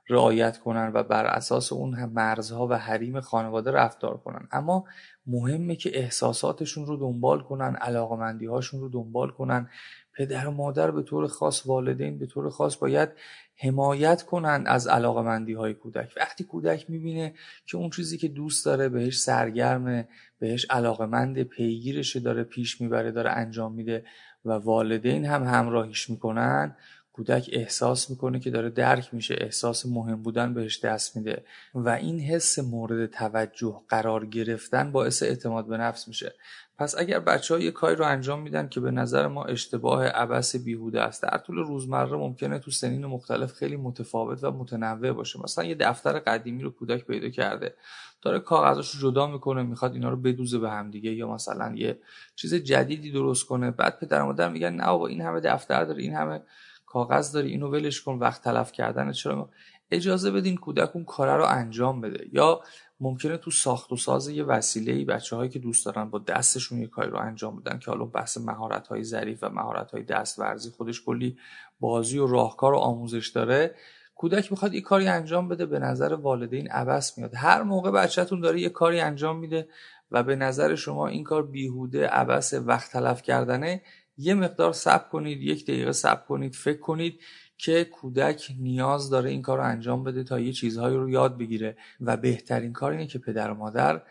رعایت کنن و بر اساس اون مرزها و حریم خانواده رفتار کنن. اما مهمه که احساساتشون رو دنبال کنن علاقمندی هاشون رو دنبال کنن. پدر و مادر به طور خاص والدین به طور خاص باید حمایت کنن از علاقمندی های کودک. وقتی کودک می‌بینه که اون چیزی که دوست داره بهش سرگرمه بهش علاقمند پیگیرش داره پیش می‌بره داره انجام میده و والدین هم همراهیش می‌کنن کودک احساس می‌کنه که داره درک میشه احساس مهم بودن بهش دست میده و این حس مورد توجه قرار گرفتن باعث اعتماد به نفس میشه. پس اگر بچه ها یه کاری رو انجام میدن که به نظر ما اشتباه عبس بیهوده است در طول روزمره ممکنه تو سنین مختلف خیلی متفاوت و متنوع باشه. مثلا یه دفتر قدیمی رو کودک پیدا کرده داره کاغذاش رو جدا می‌کنه می‌خواد اینا رو بدوزه به هم دیگه یا مثلا یه چیز جدیدی درست کنه. بعد پدر مادر میگن نه بابا این همه دفتر داره این همه کاغذ داری اینو ولش کن وقت تلف کردن چرا؟ اجازه بدین کودک اون کاره رو انجام بده. یا ممکنه تو ساخت و ساز یه وسیله ای بچه هایی که دوست دارن با دستشون یه کاری رو انجام بدن که حالا بحث مهارت های ظریف و مهارت های دستورزی خودش کلی بازی و راهکار و آموزش داره. کودک می‌خواد یه کاری انجام بده به نظر والدین عبس میاد. هر موقع بچهتون داره یه کاری انجام میده و به نظر شما این کار بیهوده عبس وقت تلف کردنه یه مقدار صبر کنید یک دقیقه صبر کنید فکر کنید که کودک نیاز داره این کار رو انجام بده تا یه چیزهایی رو یاد بگیره. و بهترین کار اینه که پدر و مادر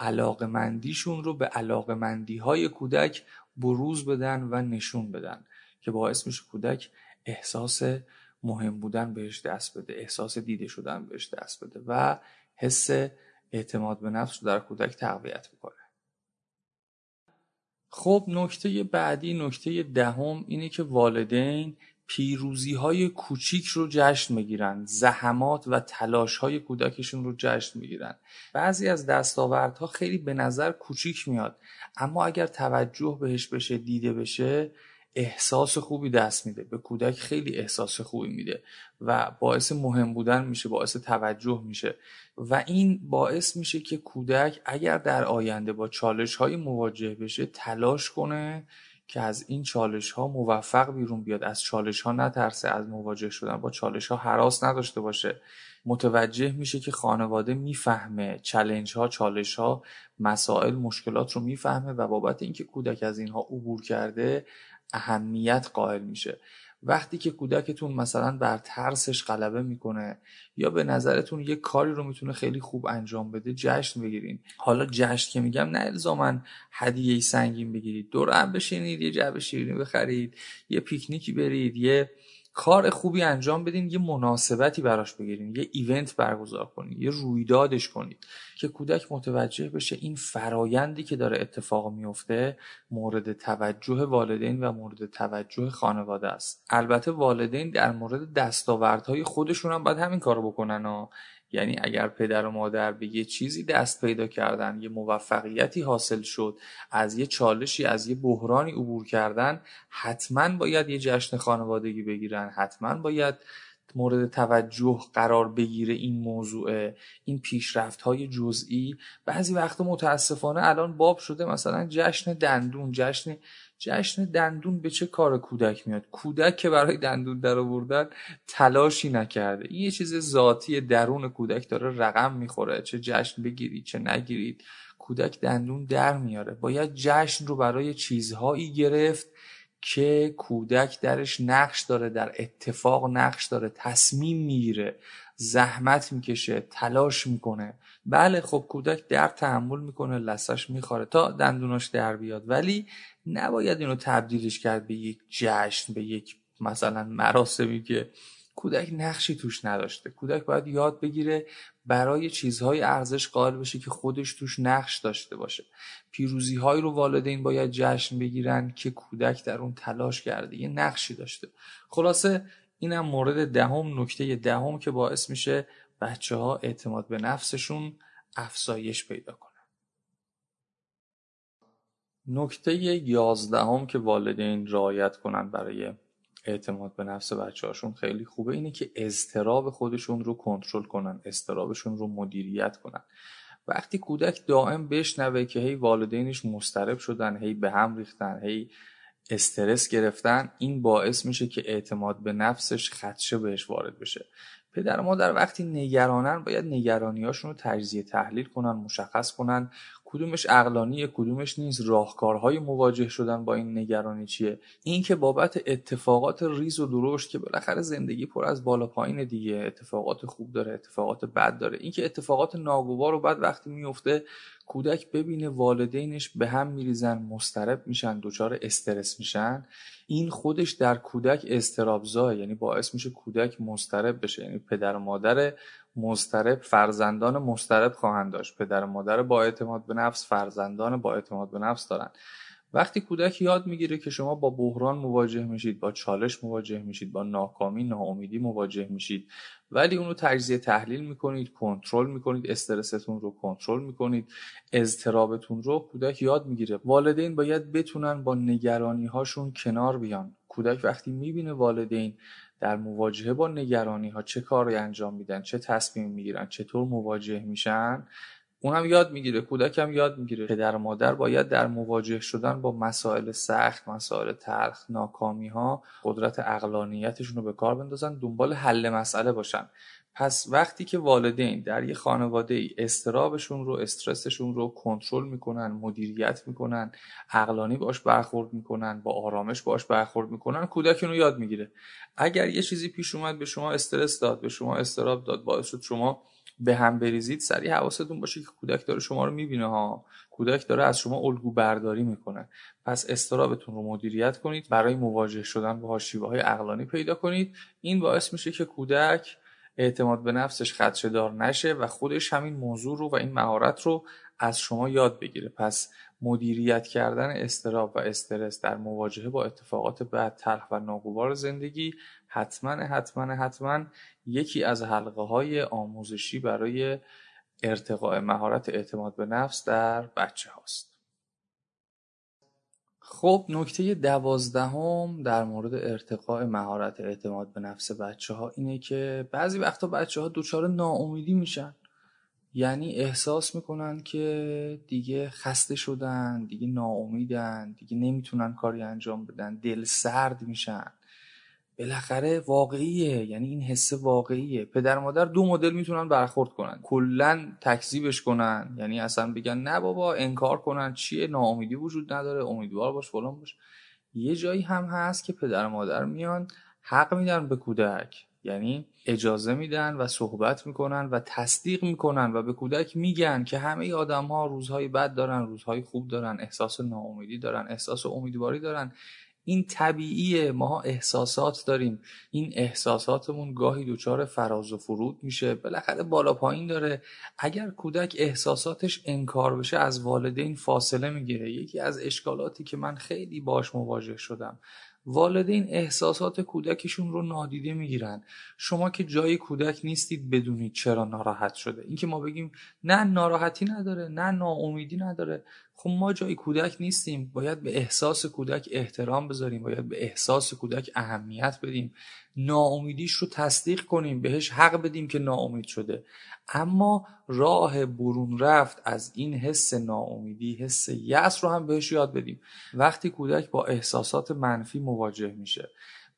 علاقمندیشون رو به علاقمندی های کودک بروز بدن و نشون بدن که باعث میشه کودک احساس مهم بودن بهش دست بده احساس دیده شدن بهش دست بده و حس اعتماد به نفس رو در کودک تقویت می‌کنه خب نکته بعدی نکته دهم اینه که والدین پیروزی های کوچیک رو جشن می‌گیرن زحمات و تلاش های کودکشون رو جشن می‌گیرن. بعضی از دستاوردها خیلی به نظر کوچیک میاد اما اگر توجه بهش بشه دیده بشه احساس خوبی دست میده به کودک خیلی احساس خوبی میده و باعث مهم بودن میشه باعث توجه میشه و این باعث میشه که کودک اگر در آینده با چالش های مواجه بشه تلاش کنه که از این چالش ها موفق بیرون بیاد از چالش ها نترسه از مواجه شدن با چالش ها حراس نداشته باشه. متوجه میشه که خانواده می‌فهمه چلنج ها چالش ها مسائل مشکلات رو می‌فهمه و بابت اینکه کودک از اینها عبور کرده اهمیت قائل میشه. وقتی که کودکتون مثلا بر ترسش غلبه می‌کنه یا به نظرتون یه کاری رو می‌تونه خیلی خوب انجام بده جشن بگیرین. حالا جشن که میگم نه الزاما هدیه سنگین بگیرید. دور هم بشینید یه جعبه شیرینی بخرید یه پیکنیکی برید یه کار خوبی انجام بدین یه مناسبتی براش بگیرین یه ایونت برگزار کنید یه رویدادش کنید که کودک متوجه بشه این فرایندی که داره اتفاق میفته مورد توجه والدین و مورد توجه خانواده است. البته والدین در مورد دستاوردهای خودشون هم باید همین کارو بکنن و یعنی اگر پدر و مادر به یه چیزی دست پیدا کردن یه موفقیتی حاصل شد از یه چالشی از یه بحرانی عبور کردن حتما باید یه جشن خانوادگی بگیرن حتما باید مورد توجه قرار بگیره این موضوع این پیشرفت های جزئی. بعضی وقتا متاسفانه الان باب شده مثلا جشن دندون جشن جشن دندون به چه کار کودک میاد؟ کودک که برای دندون در آوردن تلاشی نکرده. این یه چیز ذاتی درون کودک داره رقم می‌خوره. چه جشن بگیرید چه نگیرید. کودک دندون در میاره. باید جشن رو برای چیزهایی گرفت که کودک درش نقش داره در اتفاق نقش داره تصمیم می‌گیره زحمت می‌کشه تلاش می‌کنه. بله خب کودک در تحمل می‌کنه لسش می‌خوره تا دندوناش در بیاد. ولی نباید اینو تبدیلش کرد به یک جشن به یک مثلا مراسمی که کودک نقشی توش نداشته. کودک باید یاد بگیره برای چیزهای ارزش قائل بشه که خودش توش نقش داشته باشه. پیروزی هایی رو والدین باید جشن بگیرن که کودک در اون تلاش کرده یه نقشی داشته. خلاصه اینم مورد دهم نکته دهم که باعث میشه بچه ها اعتماد به نفسشون افزایش پیدا کنن نکته یازدهم که والدین رعایت کنن برای اعتماد به نفس بچه هاشون خیلی خوبه اینه که اضطراب خودشون رو کنترل کنن اضطرابشون رو مدیریت کنن. وقتی کودک دائم بشنوه که هی والدینش مسترب شدن هی به هم ریختن هی استرس گرفتن این باعث میشه که اعتماد به نفسش خدشه بهش وارد بشه. پدر مادر وقتی نگرانن باید نگرانیاشون رو تجزیه تحلیل کنن مشخص کنن. کدومش اقلانیه کدومش نیست راهکارهای مواجه شدن با این نگرانی چیه؟ این که بابت اتفاقات ریز و درشت که بالاخره زندگی پر از بالا پایین دیگه اتفاقات خوب داره اتفاقات بد داره. این که اتفاقات ناگوار و بعد وقتی میفته کودک ببینه والدینش به هم میریزن مسترب میشن دچار استرس میشن. این خودش در کودک استرابزای یعنی باعث میشه کودک مسترب بشه. یعنی پدر و مادر مضطرب فرزندان مضطرب خواهند داشت. پدر و مادر با اعتماد به نفس فرزندان با اعتماد به نفس دارن. وقتی کودک یاد می‌گیره که شما با بحران مواجه میشید با چالش مواجه میشید با ناکامی ناامیدی مواجه میشید ولی اونو تجزیه تحلیل می‌کنید کنترل می‌کنید استرستون رو کنترل می‌کنید اضطرابتون رو کودک یاد می‌گیره. والدین باید بتونن با نگرانی هاشون کنار بیان. کودک وقتی می‌بینه والدین در مواجهه با نگرانی ها چه کاری انجام میدن چه تصمیم می‌گیرن چطور مواجه میشن اون هم یاد می‌گیره کودک هم یاد می‌گیره. پدر و مادر باید در مواجه شدن با مسائل سخت مسائل تلخ ناکامی ها قدرت اقلانیتشون رو به کار بندازن دنبال حل مسئله باشن. پس وقتی که والدین در یه خانواده ای استرابشون رو استرسشون رو کنترل می‌کنن مدیریت می‌کنن عقلانی باش برخورد می‌کنن با آرامش باش برخورد می‌کنن کودک رو یاد می‌گیره. اگر یه چیزی پیش اومد به شما استرس داد به شما استراب داد باعث شد شما به هم بریزید سریع حواستون باشه که کودک داره شما رو می‌بینه ها. کودک داره از شما الگو برداری می‌کنه. پس استرابتون رو مدیریت کنید برای مواجه شدن با شیوه های عقلانی پیدا کنید. این باعث میشه که کودک اعتماد به نفسش خدشه دار نشه و خودش همین موضوع رو و این مهارت رو از شما یاد بگیره. پس مدیریت کردن استراب و استرس در مواجهه با اتفاقات بد تلخ و ناگوار زندگی حتما حتما حتما یکی از حلقه های آموزشی برای ارتقاء مهارت اعتماد به نفس در بچه هاست. خب نکته دوازدهم در مورد ارتقاء مهارت اعتماد به نفس بچه ها اینه که بعضی وقتا بچه ها دچار ناامیدی میشن. یعنی احساس می‌کنن که دیگه خسته شدن دیگه ناامیدن دیگه نمی‌تونن کاری انجام بدن دل سرد میشن. بالاخره واقعیه. یعنی این حس واقعیه. پدر مادر دو مدل می‌تونن برخورد کنن. کلا تکذیبش کنن. یعنی اصلا بگن نه بابا انکار کنن. چیه؟ ناامیدی وجود نداره. امیدوار باش فلان باش. یه جایی هم هست که پدر مادر میان حق میدن به کودک. یعنی اجازه میدن و صحبت می‌کنن و تصدیق می‌کنن و به کودک میگن که همه آدم ها روزهای بد دارن روزهای خوب دارن احساس ناامیدی دارن احساس امیدواری دارن. این طبیعیه ماها احساسات داریم. این احساساتمون گاهی دچار فراز و فرود میشه. بالاخره بالا پایین داره. اگر کودک احساساتش انکار بشه از والدین فاصله می‌گیره. یکی از اشکالاتی که من خیلی باش مواجه شدم والدین احساسات کودکشون رو نادیده می‌گیرن. شما که جای کودک نیستید بدونید چرا ناراحت شده. اینکه ما بگیم نه ناراحتی نداره نه ناامیدی نداره. خب ما جای کودک نیستیم. باید به احساس کودک احترام بذاریم. باید به احساس کودک اهمیت بدیم. ناامیدیش رو تصدیق کنیم. بهش حق بدیم که ناامید شده. اما راه برون رفت از این حس ناامیدی حس یأس رو هم بهش یاد بدیم. وقتی کودک با احساسات منفی مواجه میشه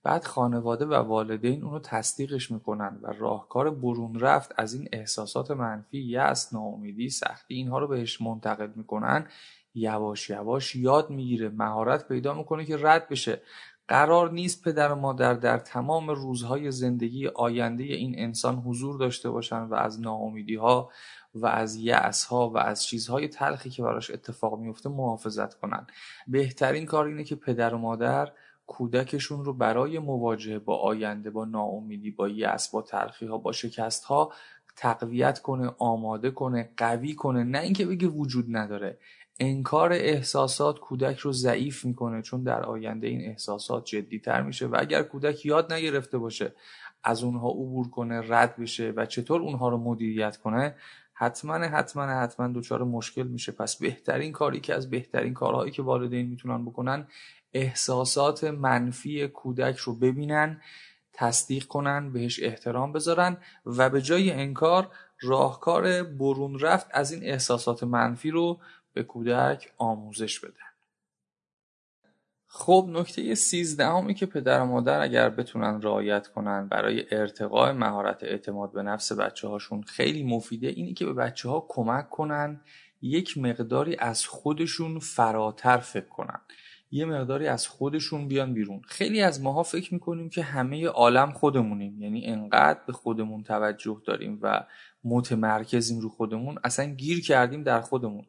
بعد خانواده و والدین اونو تصدیقش می‌کنن و راهکار برون رفت از این احساسات منفی یأس ناامیدی سختی اینها رو بهش منتقل می‌کنن یواش یواش یاد می‌گیره مهارت پیدا می‌کنه که رد بشه. قرار نیست پدر و مادر در تمام روزهای زندگی آینده این انسان حضور داشته باشن و از ناامیدی ها و از یأس ها و از چیزهای تلخی که براش اتفاق میفته محافظت کنن بهترین کار اینه که پدر و مادر کودکشون رو برای مواجهه با آینده با ناامیدی با یأس با تلخی ها با شکست ها تقویت کنه آماده کنه قوی کنه. نه اینکه بگه وجود نداره. انکار احساسات کودک رو ضعیف می‌کنه چون در آینده این احساسات جدیتر میشه و اگر کودک یاد نگرفته باشه از اونها عبور کنه رد بشه و چطور اونها رو مدیریت کنه حتما حتما حتما دچار مشکل میشه. پس بهترین کاری که از بهترین کارهایی که والدین می‌تونن بکنن احساسات منفی کودک رو ببینن تصدیق کنن بهش احترام بذارن و به جای انکار راهکار برون رفت از این احساسات منفی رو به کودک آموزش بدن خب نکته سیزدهمی که پدر و مادر اگر بتونن رعایت کنن برای ارتقاء مهارت اعتماد به نفس بچه هاشون خیلی مفیده اینی که به بچه ها کمک کنن یک مقداری از خودشون فراتر فکر کنن. یه مقداری از خودشون بیان بیرون. خیلی از ماها فکر می‌کنیم که همه عالم خودمونیم. یعنی انقدر به خودمون توجه داریم و متمرکزیم رو خودمون اصلا گیر کردیم در خودمون.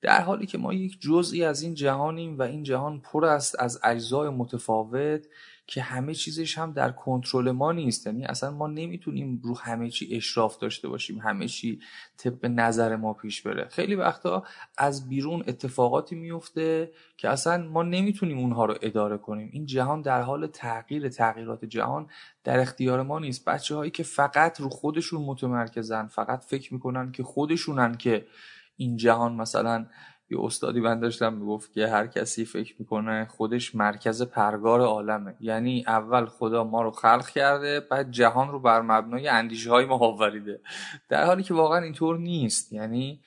در حالی که ما یک جزئی از این جهانیم و این جهان پر است از اجزای متفاوت که همه چیزش هم در کنترل ما نیست. یعنی اصلا ما نمی‌تونیم رو همه چی اشراف داشته باشیم همه چی طبق نظر ما پیش بره. خیلی وقتا از بیرون اتفاقاتی میفته که اصلا ما نمی‌تونیم اونها رو اداره کنیم. این جهان در حال تغییر تغییرات جهان در اختیار ما نیست. بچه هایی که فقط رو خودشون متمرکزن فقط فکر می‌کنن که خودشونن که این جهان مثلا یه استادی من داشتم می‌گفت که هر کسی فکر می‌کنه خودش مرکز پرگار عالمه. یعنی اول خدا ما رو خلق کرده بعد جهان رو بر مبنای اندیشه های ما آوریده. در حالی که واقعا اینطور نیست. یعنی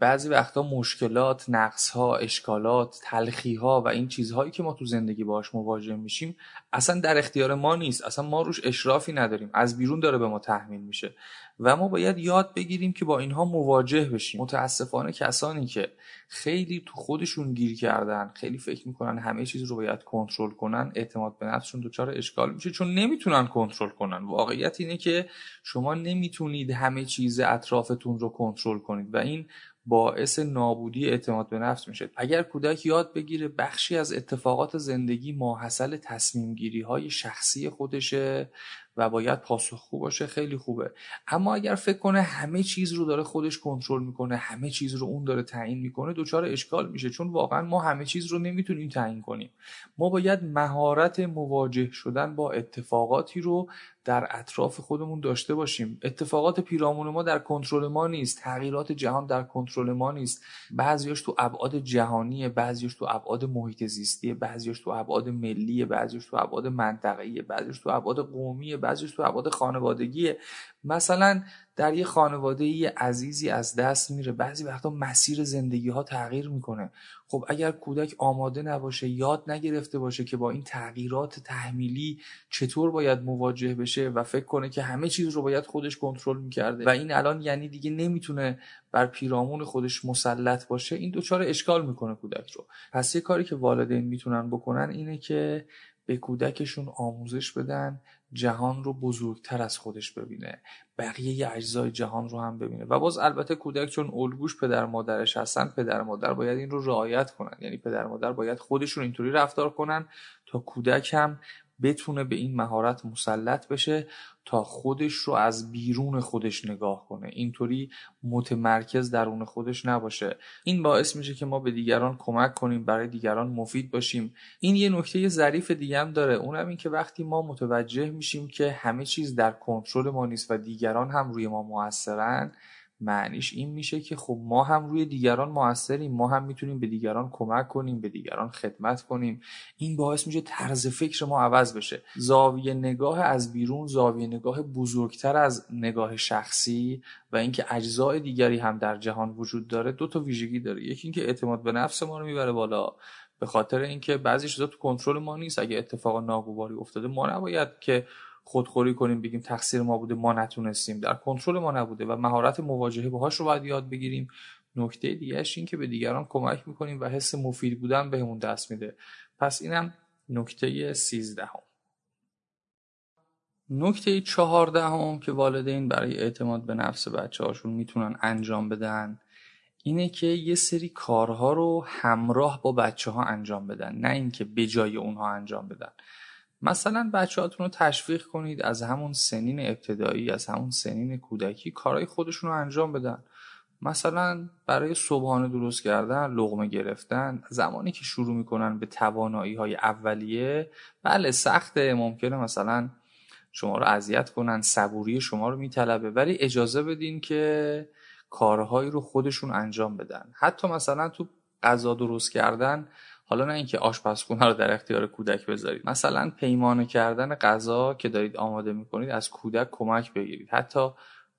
بعضی وقتا مشکلات، نقص ها، اشکالات، تلخی ها و این چیزهایی که ما تو زندگی باش مواجه میشیم اصلا در اختیار ما نیست. اصلا ما روش اشرافی نداریم. از بیرون داره به ما تحمیل میشه. و ما باید یاد بگیریم که با اینها مواجه بشیم. متاسفانه کسانی که خیلی تو خودشون گیر کردن خیلی فکر می‌کنن همه چیز رو باید کنترل کنن اعتماد به نفسشون دچار اشکال میشه چون نمی‌تونن کنترل کنن. واقعیت اینه که شما نمی‌تونید همه چیز اطرافتون رو کنترل کنید و این باعث نابودی اعتماد به نفس میشه. اگر کودک یاد بگیره بخشی از اتفاقات زندگی ماحصل تصمیم گیری های شخصی خودشه و باید پاسخگو باشه خیلی خوبه. اما اگر فکر کنه همه چیز رو داره خودش کنترل می‌کنه همه چیز رو اون داره تعیین می‌کنه دچار اشکال میشه. چون واقعا ما همه چیز رو نمی‌تونیم تعیین کنیم. ما باید مهارت مواجه شدن با اتفاقاتی رو در اطراف خودمون داشته باشیم. اتفاقات پیرامون ما در کنترل ما نیست. تغییرات جهان در کنترل ما نیست. بعضیاش تو ابعاد جهانیه بعضیاش تو ابعاد محیط زیستیه بعضیاش تو ابعاد ملیه بعضیاش تو ابعاد منطقه‌ایه بعضیش تو ابعاد قومیه بعضیش تو ابعاد خانوادگیه. مثلا در یه خانواده ای عزیزی از دست میره. بعضی وقتا مسیر زندگی ها تغییر می‌کنه. خب اگر کودک آماده نباشه یاد نگرفته باشه که با این تغییرات تحمیلی چطور باید مواجه بشه و فکر کنه که همه چیز رو باید خودش کنترل می‌کرده. و این الان یعنی دیگه نمی‌تونه بر پیرامون خودش مسلط باشه. این دچار اشکال می‌کنه کودک رو. پس یه کاری که والدین می‌تونن بکنن اینه که به کودکشون آموزش بدن جهان رو بزرگتر از خودش ببینه. بقیه اجزای جهان رو هم ببینه. و باز البته کودک چون الگوش پدر مادرش هستن پدر مادر باید این رو رعایت کنن. یعنی پدر مادر باید خودشون اینطوری رفتار کنن تا کودک هم بتونه به این مهارت مسلط بشه تا خودش رو از بیرون خودش نگاه کنه. اینطوری متمرکز درون خودش نباشه. این باعث میشه که ما به دیگران کمک کنیم برای دیگران مفید باشیم. این یه نکته ظریف دیگه هم داره. اونم این که وقتی ما متوجه میشیم که همه چیز در کنترل ما نیست و دیگران هم روی ما موثرن معنیش این میشه که خب ما هم روی دیگران موثریم ما هم می‌تونیم به دیگران کمک کنیم به دیگران خدمت کنیم. این باعث میشه طرز فکر ما عوض بشه. زاویه نگاه از بیرون زاویه نگاه بزرگتر از نگاه شخصی و اینکه اجزای دیگری هم در جهان وجود داره دو تا ویژگی داره. یکی اینکه اعتماد به نفس ما رو می‌بره بالا به خاطر اینکه بعضی چیزا تو کنترل ما نیست. اگه اتفاق ناگواری افتاده ما نباید که خودخوری کنیم بگیم تقصیر ما بوده ما نتونستیم. در کنترل ما نبوده و مهارت مواجهه باهاش رو باید یاد بگیریم. نکته دیگهش این که به دیگران کمک می‌کنیم و حس مفید بودن بهمون دست میده. پس اینم نکته سیزدهم. نکته چهاردهم که والدین برای اعتماد به نفس بچه هاشون می‌تونن انجام بدن اینه که یه سری کارها رو همراه با بچه ها انجام بدن نه اینکه به جای اونها انجام بدن. مثلا بچه هاتون رو تشویق کنید از همون سنین ابتدایی از همون سنین کودکی کارهای خودشون رو انجام بدن. مثلا برای صبحانه درست کردن لغمه گرفتن زمانی که شروع می‌کنن به توانایی های اولیه بله سخته ممکنه مثلا شما رو اذیت کنن صبوری شما رو میطلبه ولی اجازه بدین که کارهایی رو خودشون انجام بدن. حتی مثلا تو غذا درست کردن حالا نه اینکه آشپزخونه رو در اختیار کودک بذارید. مثلا پیمانه کردن غذا که دارید آماده می‌کنید از کودک کمک بگیرید. حتی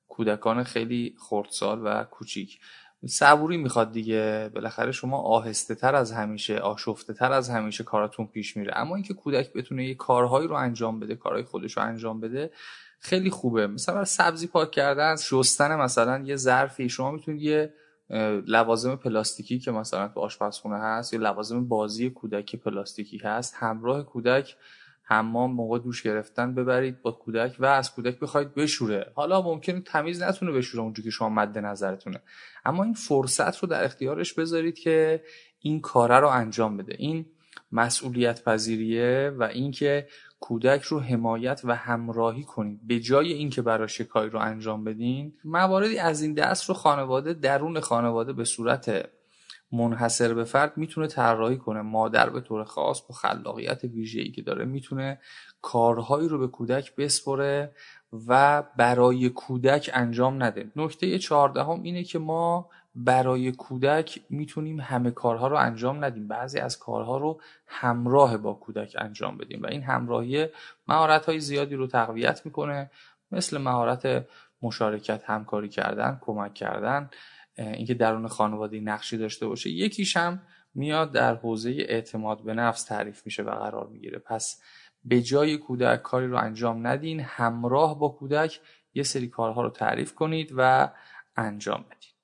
کودکان خیلی خردسال و کوچیک. صبوری می‌خواد دیگه. بالاخره شما آهسته تر از همیشه آشفته تر از همیشه کاراتون پیش میره. اما اینکه کودک بتونه یه کارهایی رو انجام بده کارهای خودش رو انجام بده خیلی خوبه. مثلا سبزی پاک کردن شستن مثلا یه ظرفی. شما می‌تونید یه لوازم پلاستیکی که مثلا تو آشپزخونه هست یا لوازم بازی کودکی پلاستیکی هست همراه کودک حمام موقع دوش گرفتن ببرید با کودک و از کودک بخواید بشوره. حالا ممکنه تمیز نتونه بشوره اونجوری که شما مد نظرتونه. اما این فرصت رو در اختیارش بذارید که این کاره رو انجام بده. این مسئولیت پذیریه و اینکه کودک رو حمایت و همراهی کنید. به جای اینکه براش کاری رو انجام بدین مواردی از این دست رو خانواده درون خانواده به صورت منحصر به فرد می‌تونه طراحی کنه. مادر به طور خاص با خلاقیت ویژه‌ای که داره می‌تونه کارهایی رو به کودک بسپره و برای کودک انجام نده. نکته چهاردهم اینه که ما برای کودک می‌تونیم همه کارها رو انجام ندیم. بعضی از کارها رو همراه با کودک انجام بدیم و این همراهی مهارت های زیادی رو تقویت می‌کنه. مثل مهارت مشارکت همکاری کردن کمک کردن اینکه درون خانواده نقشی داشته باشه یکیش هم میاد در حوزه اعتماد به نفس تعریف میشه و قرار می‌گیره. پس به جای کودک کاری رو انجام ندین همراه با کودک یه سری کارها رو تعریف کنید و انجام بدید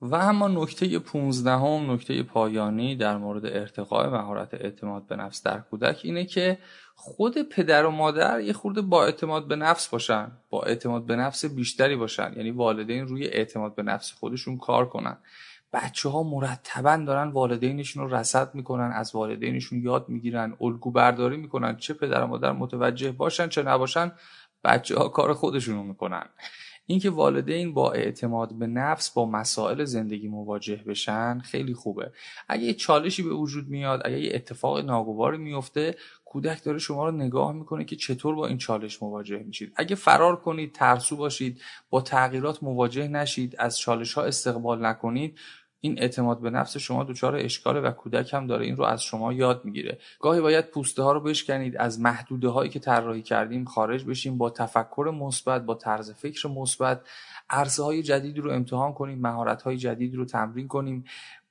و اما نکته 15 هم نکته پایانی در مورد ارتقاء مهارت اعتماد به نفس در کودک اینه که خود پدر و مادر یه خورده با اعتماد به نفس باشن با اعتماد به نفس بیشتری باشن. یعنی والدین روی اعتماد به نفس خودشون کار کنن. بچه ها مرتبا دارن والدینشون رو رسد می‌کنن از والدینشون یاد می‌گیرن الگو برداری می‌کنن چه پدر و مادر متوجه باشن چه نباشن بچه ها کار خودشون رو می‌کنن. اینکه والدین با اعتماد به نفس با مسائل زندگی مواجه بشن خیلی خوبه. اگه یه چالشی به وجود میاد اگه یه اتفاق ناگواری میفته کودک داره شما رو نگاه می‌کنه که چطور با این چالش مواجه میشید. اگه فرار کنید ترسو باشید با تغییرات مواجه نشید از چالش ها استقبال نکنید این اعتماد به نفس شما دچار اشکاله و کودک هم داره. این رو از شما یاد می‌گیره. گاهی باید پوسته ها رو بشکنید از محدوده هایی که طراحی کردیم خارج بشیم با تفکر مثبت با طرز فکر مثبت عرصه های جدیدی رو امتحان کنیم مهارت های جدیدی رو تمرین کنیم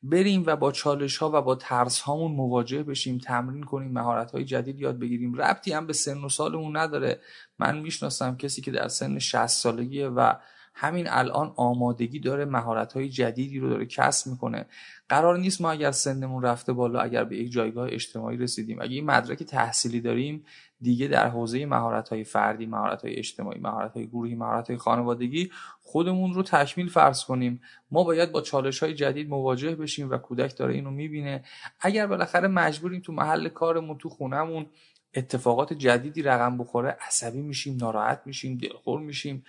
بریم و با چالش ها و با ترس هامون مواجه بشیم تمرین کنیم مهارت های جدید یاد بگیریم. ربطی هم به سن و سالمون نداره. من می‌شناسم کسی که در سن 60 سالگیه و همین الان آمادگی داره مهارت های جدیدی رو داره کسب می‌کنه. قرار نیست ما اگر سنمون رفته بالا اگر به یک جایگاه اجتماعی رسیدیم. اگه این مدرک تحصیلی داریم دیگه در حوزه مهارت های فردی مهارت های اجتماعی مهارت های گروهی مهارت های خانوادگی خودمون رو تکمیل فرض کنیم. ما باید با چالش های جدید مواجه بشیم و کودک داره اینو می‌بینه. اگر بالاخره مجبوریم تو محل کارمون تو خونهمون اتفاقات جدیدی رقم بخوره عصبی میشیم ناراحت میشیم دلخور میشیم.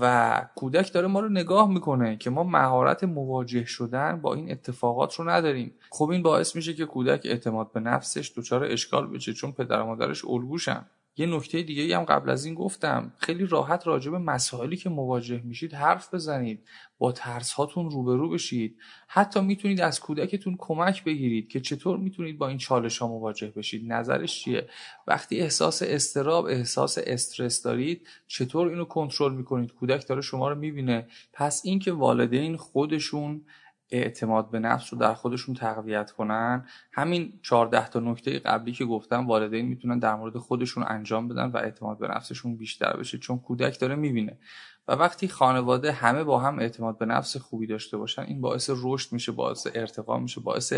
و کودک داره ما رو نگاه می‌کنه که ما مهارت مواجه شدن با این اتفاقات رو نداریم. خب این باعث میشه که کودک اعتماد به نفسش دچار اشکال بشه چون پدر و مادرش الگوشن. یه نکته دیگه هم قبل از این گفتم. خیلی راحت راجع به مسائلی که مواجه میشید حرف بزنید. با ترس هاتون روبرو بشید. حتی می‌تونید از کودکتون کمک بگیرید که چطور می‌تونید با این چالش ها مواجه بشید. نظرش چیه؟ وقتی احساس استراب احساس استرس دارید چطور اینو کنترل می‌کنید؟ کودک داره شما رو می‌بینه. پس اینکه والدین خودشون اعتماد به نفس رو در خودشون تقویت کنن. همین 14 تا نکته قبلی که گفتم والدین می‌تونن در مورد خودشون انجام بدن و اعتماد به نفسشون بیشتر بشه چون کودک داره می‌بینه. و وقتی خانواده همه با هم اعتماد به نفس خوبی داشته باشن این باعث رشد میشه باعث ارتقا میشه باعث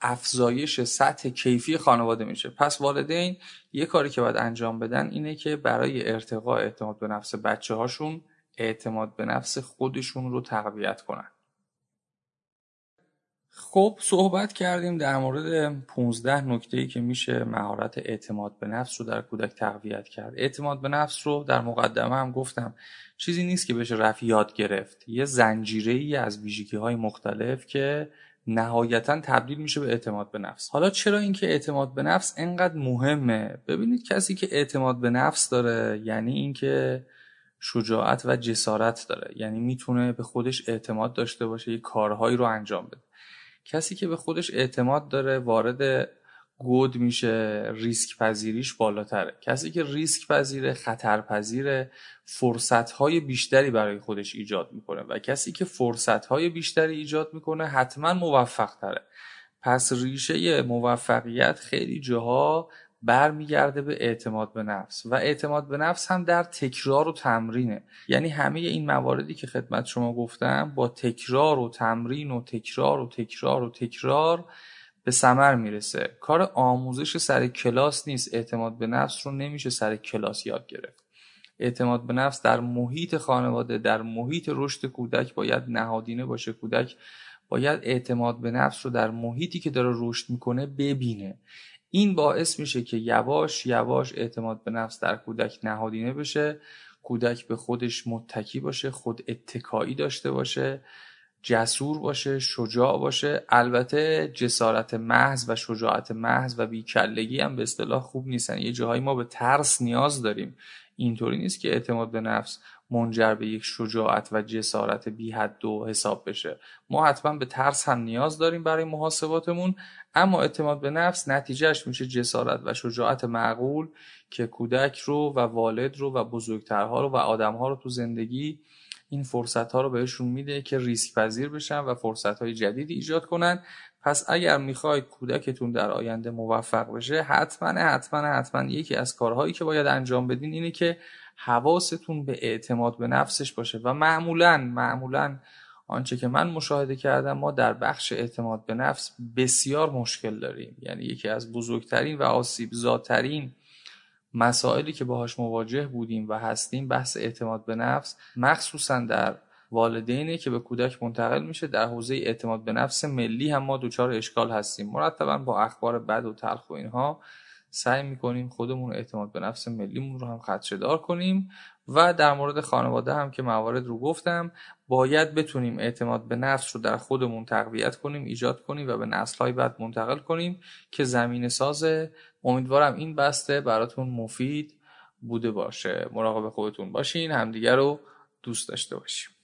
افزایش سطح کیفی خانواده میشه. پس والدین یه کاری که باید انجام بدن اینه که برای ارتقاء اعتماد به نفس بچه هاشون اعتماد به نفس خودشون رو تقویت کنن. خب صحبت کردیم در مورد 15 نکته که میشه مهارت اعتماد به نفس رو در کودک تقویت کرد. اعتماد به نفس رو در مقدمه هم گفتم. چیزی نیست که بشه رفت یاد گرفت. یه زنجیره ای از ویژگی های مختلف که نهایتا تبدیل میشه به اعتماد به نفس. حالا چرا اینکه اعتماد به نفس انقدر مهمه؟ ببینید کسی که اعتماد به نفس داره یعنی اینکه شجاعت و جسارت داره. یعنی می‌تونه به خودش اعتماد داشته باشه یه کارهایی رو انجام بده. کسی که به خودش اعتماد داره وارد گود میشه ریسک پذیریش بالاتره. کسی که ریسک پذیره خطر پذیره فرصت های بیشتری برای خودش ایجاد می‌کنه و کسی که فرصت های بیشتری ایجاد می‌کنه حتما موفق تره پس ریشه موفقیت خیلی جاها برمیگرده به اعتماد به نفس. و اعتماد به نفس هم در تکرار و تمرینه. یعنی همه این مواردی که خدمت شما گفتم با تکرار و تمرین و تکرار و تکرار و تکرار به ثمر می‌رسه. کار آموزش سر کلاس نیست. اعتماد به نفس رو نمیشه سر کلاس یاد گرفت. اعتماد به نفس در محیط خانواده در محیط رشد کودک باید نهادینه باشه. کودک باید اعتماد به نفس رو در محیطی که داره رشد می‌کنه ببینه. این باعث میشه که یواش یواش اعتماد به نفس در کودک نهادینه بشه کودک به خودش متکی باشه خود اتکایی داشته باشه جسور باشه شجاع باشه. البته جسارت محض و شجاعت محض و بیکلگی هم به اصطلاح خوب نیستن. یه جاهایی ما به ترس نیاز داریم. اینطوری نیست که اعتماد به نفس منجر به یک شجاعت و جسارت بی حد و حساب بشه. ما حتما به ترس هم نیاز داریم برای محاسباتمون اما اعتماد به نفس نتیجهش میشه جسارت و شجاعت معقول که کودک رو و والد رو و بزرگترها رو و آدمها رو تو زندگی این فرصت ها رو بهشون میده که ریسک پذیر بشن و فرصت های جدیدی ایجاد کنن. پس اگر می‌خواید کودکتون در آینده موفق بشه حتما حتما حتما یکی از کارهایی که باید انجام بدین اینه که حواستون به اعتماد به نفسش باشه و معمولا معمولا آنچه که من مشاهده کردم ما در بخش اعتماد به نفس بسیار مشکل داریم. یعنی یکی از بزرگترین و آسیب زادترین مسائلی که باهاش مواجه بودیم و هستیم بحث اعتماد به نفس مخصوصا در والدینی که به کودک منتقل میشه در حوزه اعتماد به نفس ملی هم ما دچار اشکال هستیم. مرتبا با اخبار بد و تلخ و اینها. سعی می‌کنیم خودمون اعتماد به نفس ملیمون رو هم خدشدار کنیم و در مورد خانواده هم که موارد رو گفتم باید بتونیم اعتماد به نفس رو در خودمون تقویت کنیم ایجاد کنیم و به نسل های بعد منتقل کنیم که زمین سازه امیدوارم این بسته براتون مفید بوده باشه. مراقب خودتون باشین همدیگر رو دوست داشته باشیم.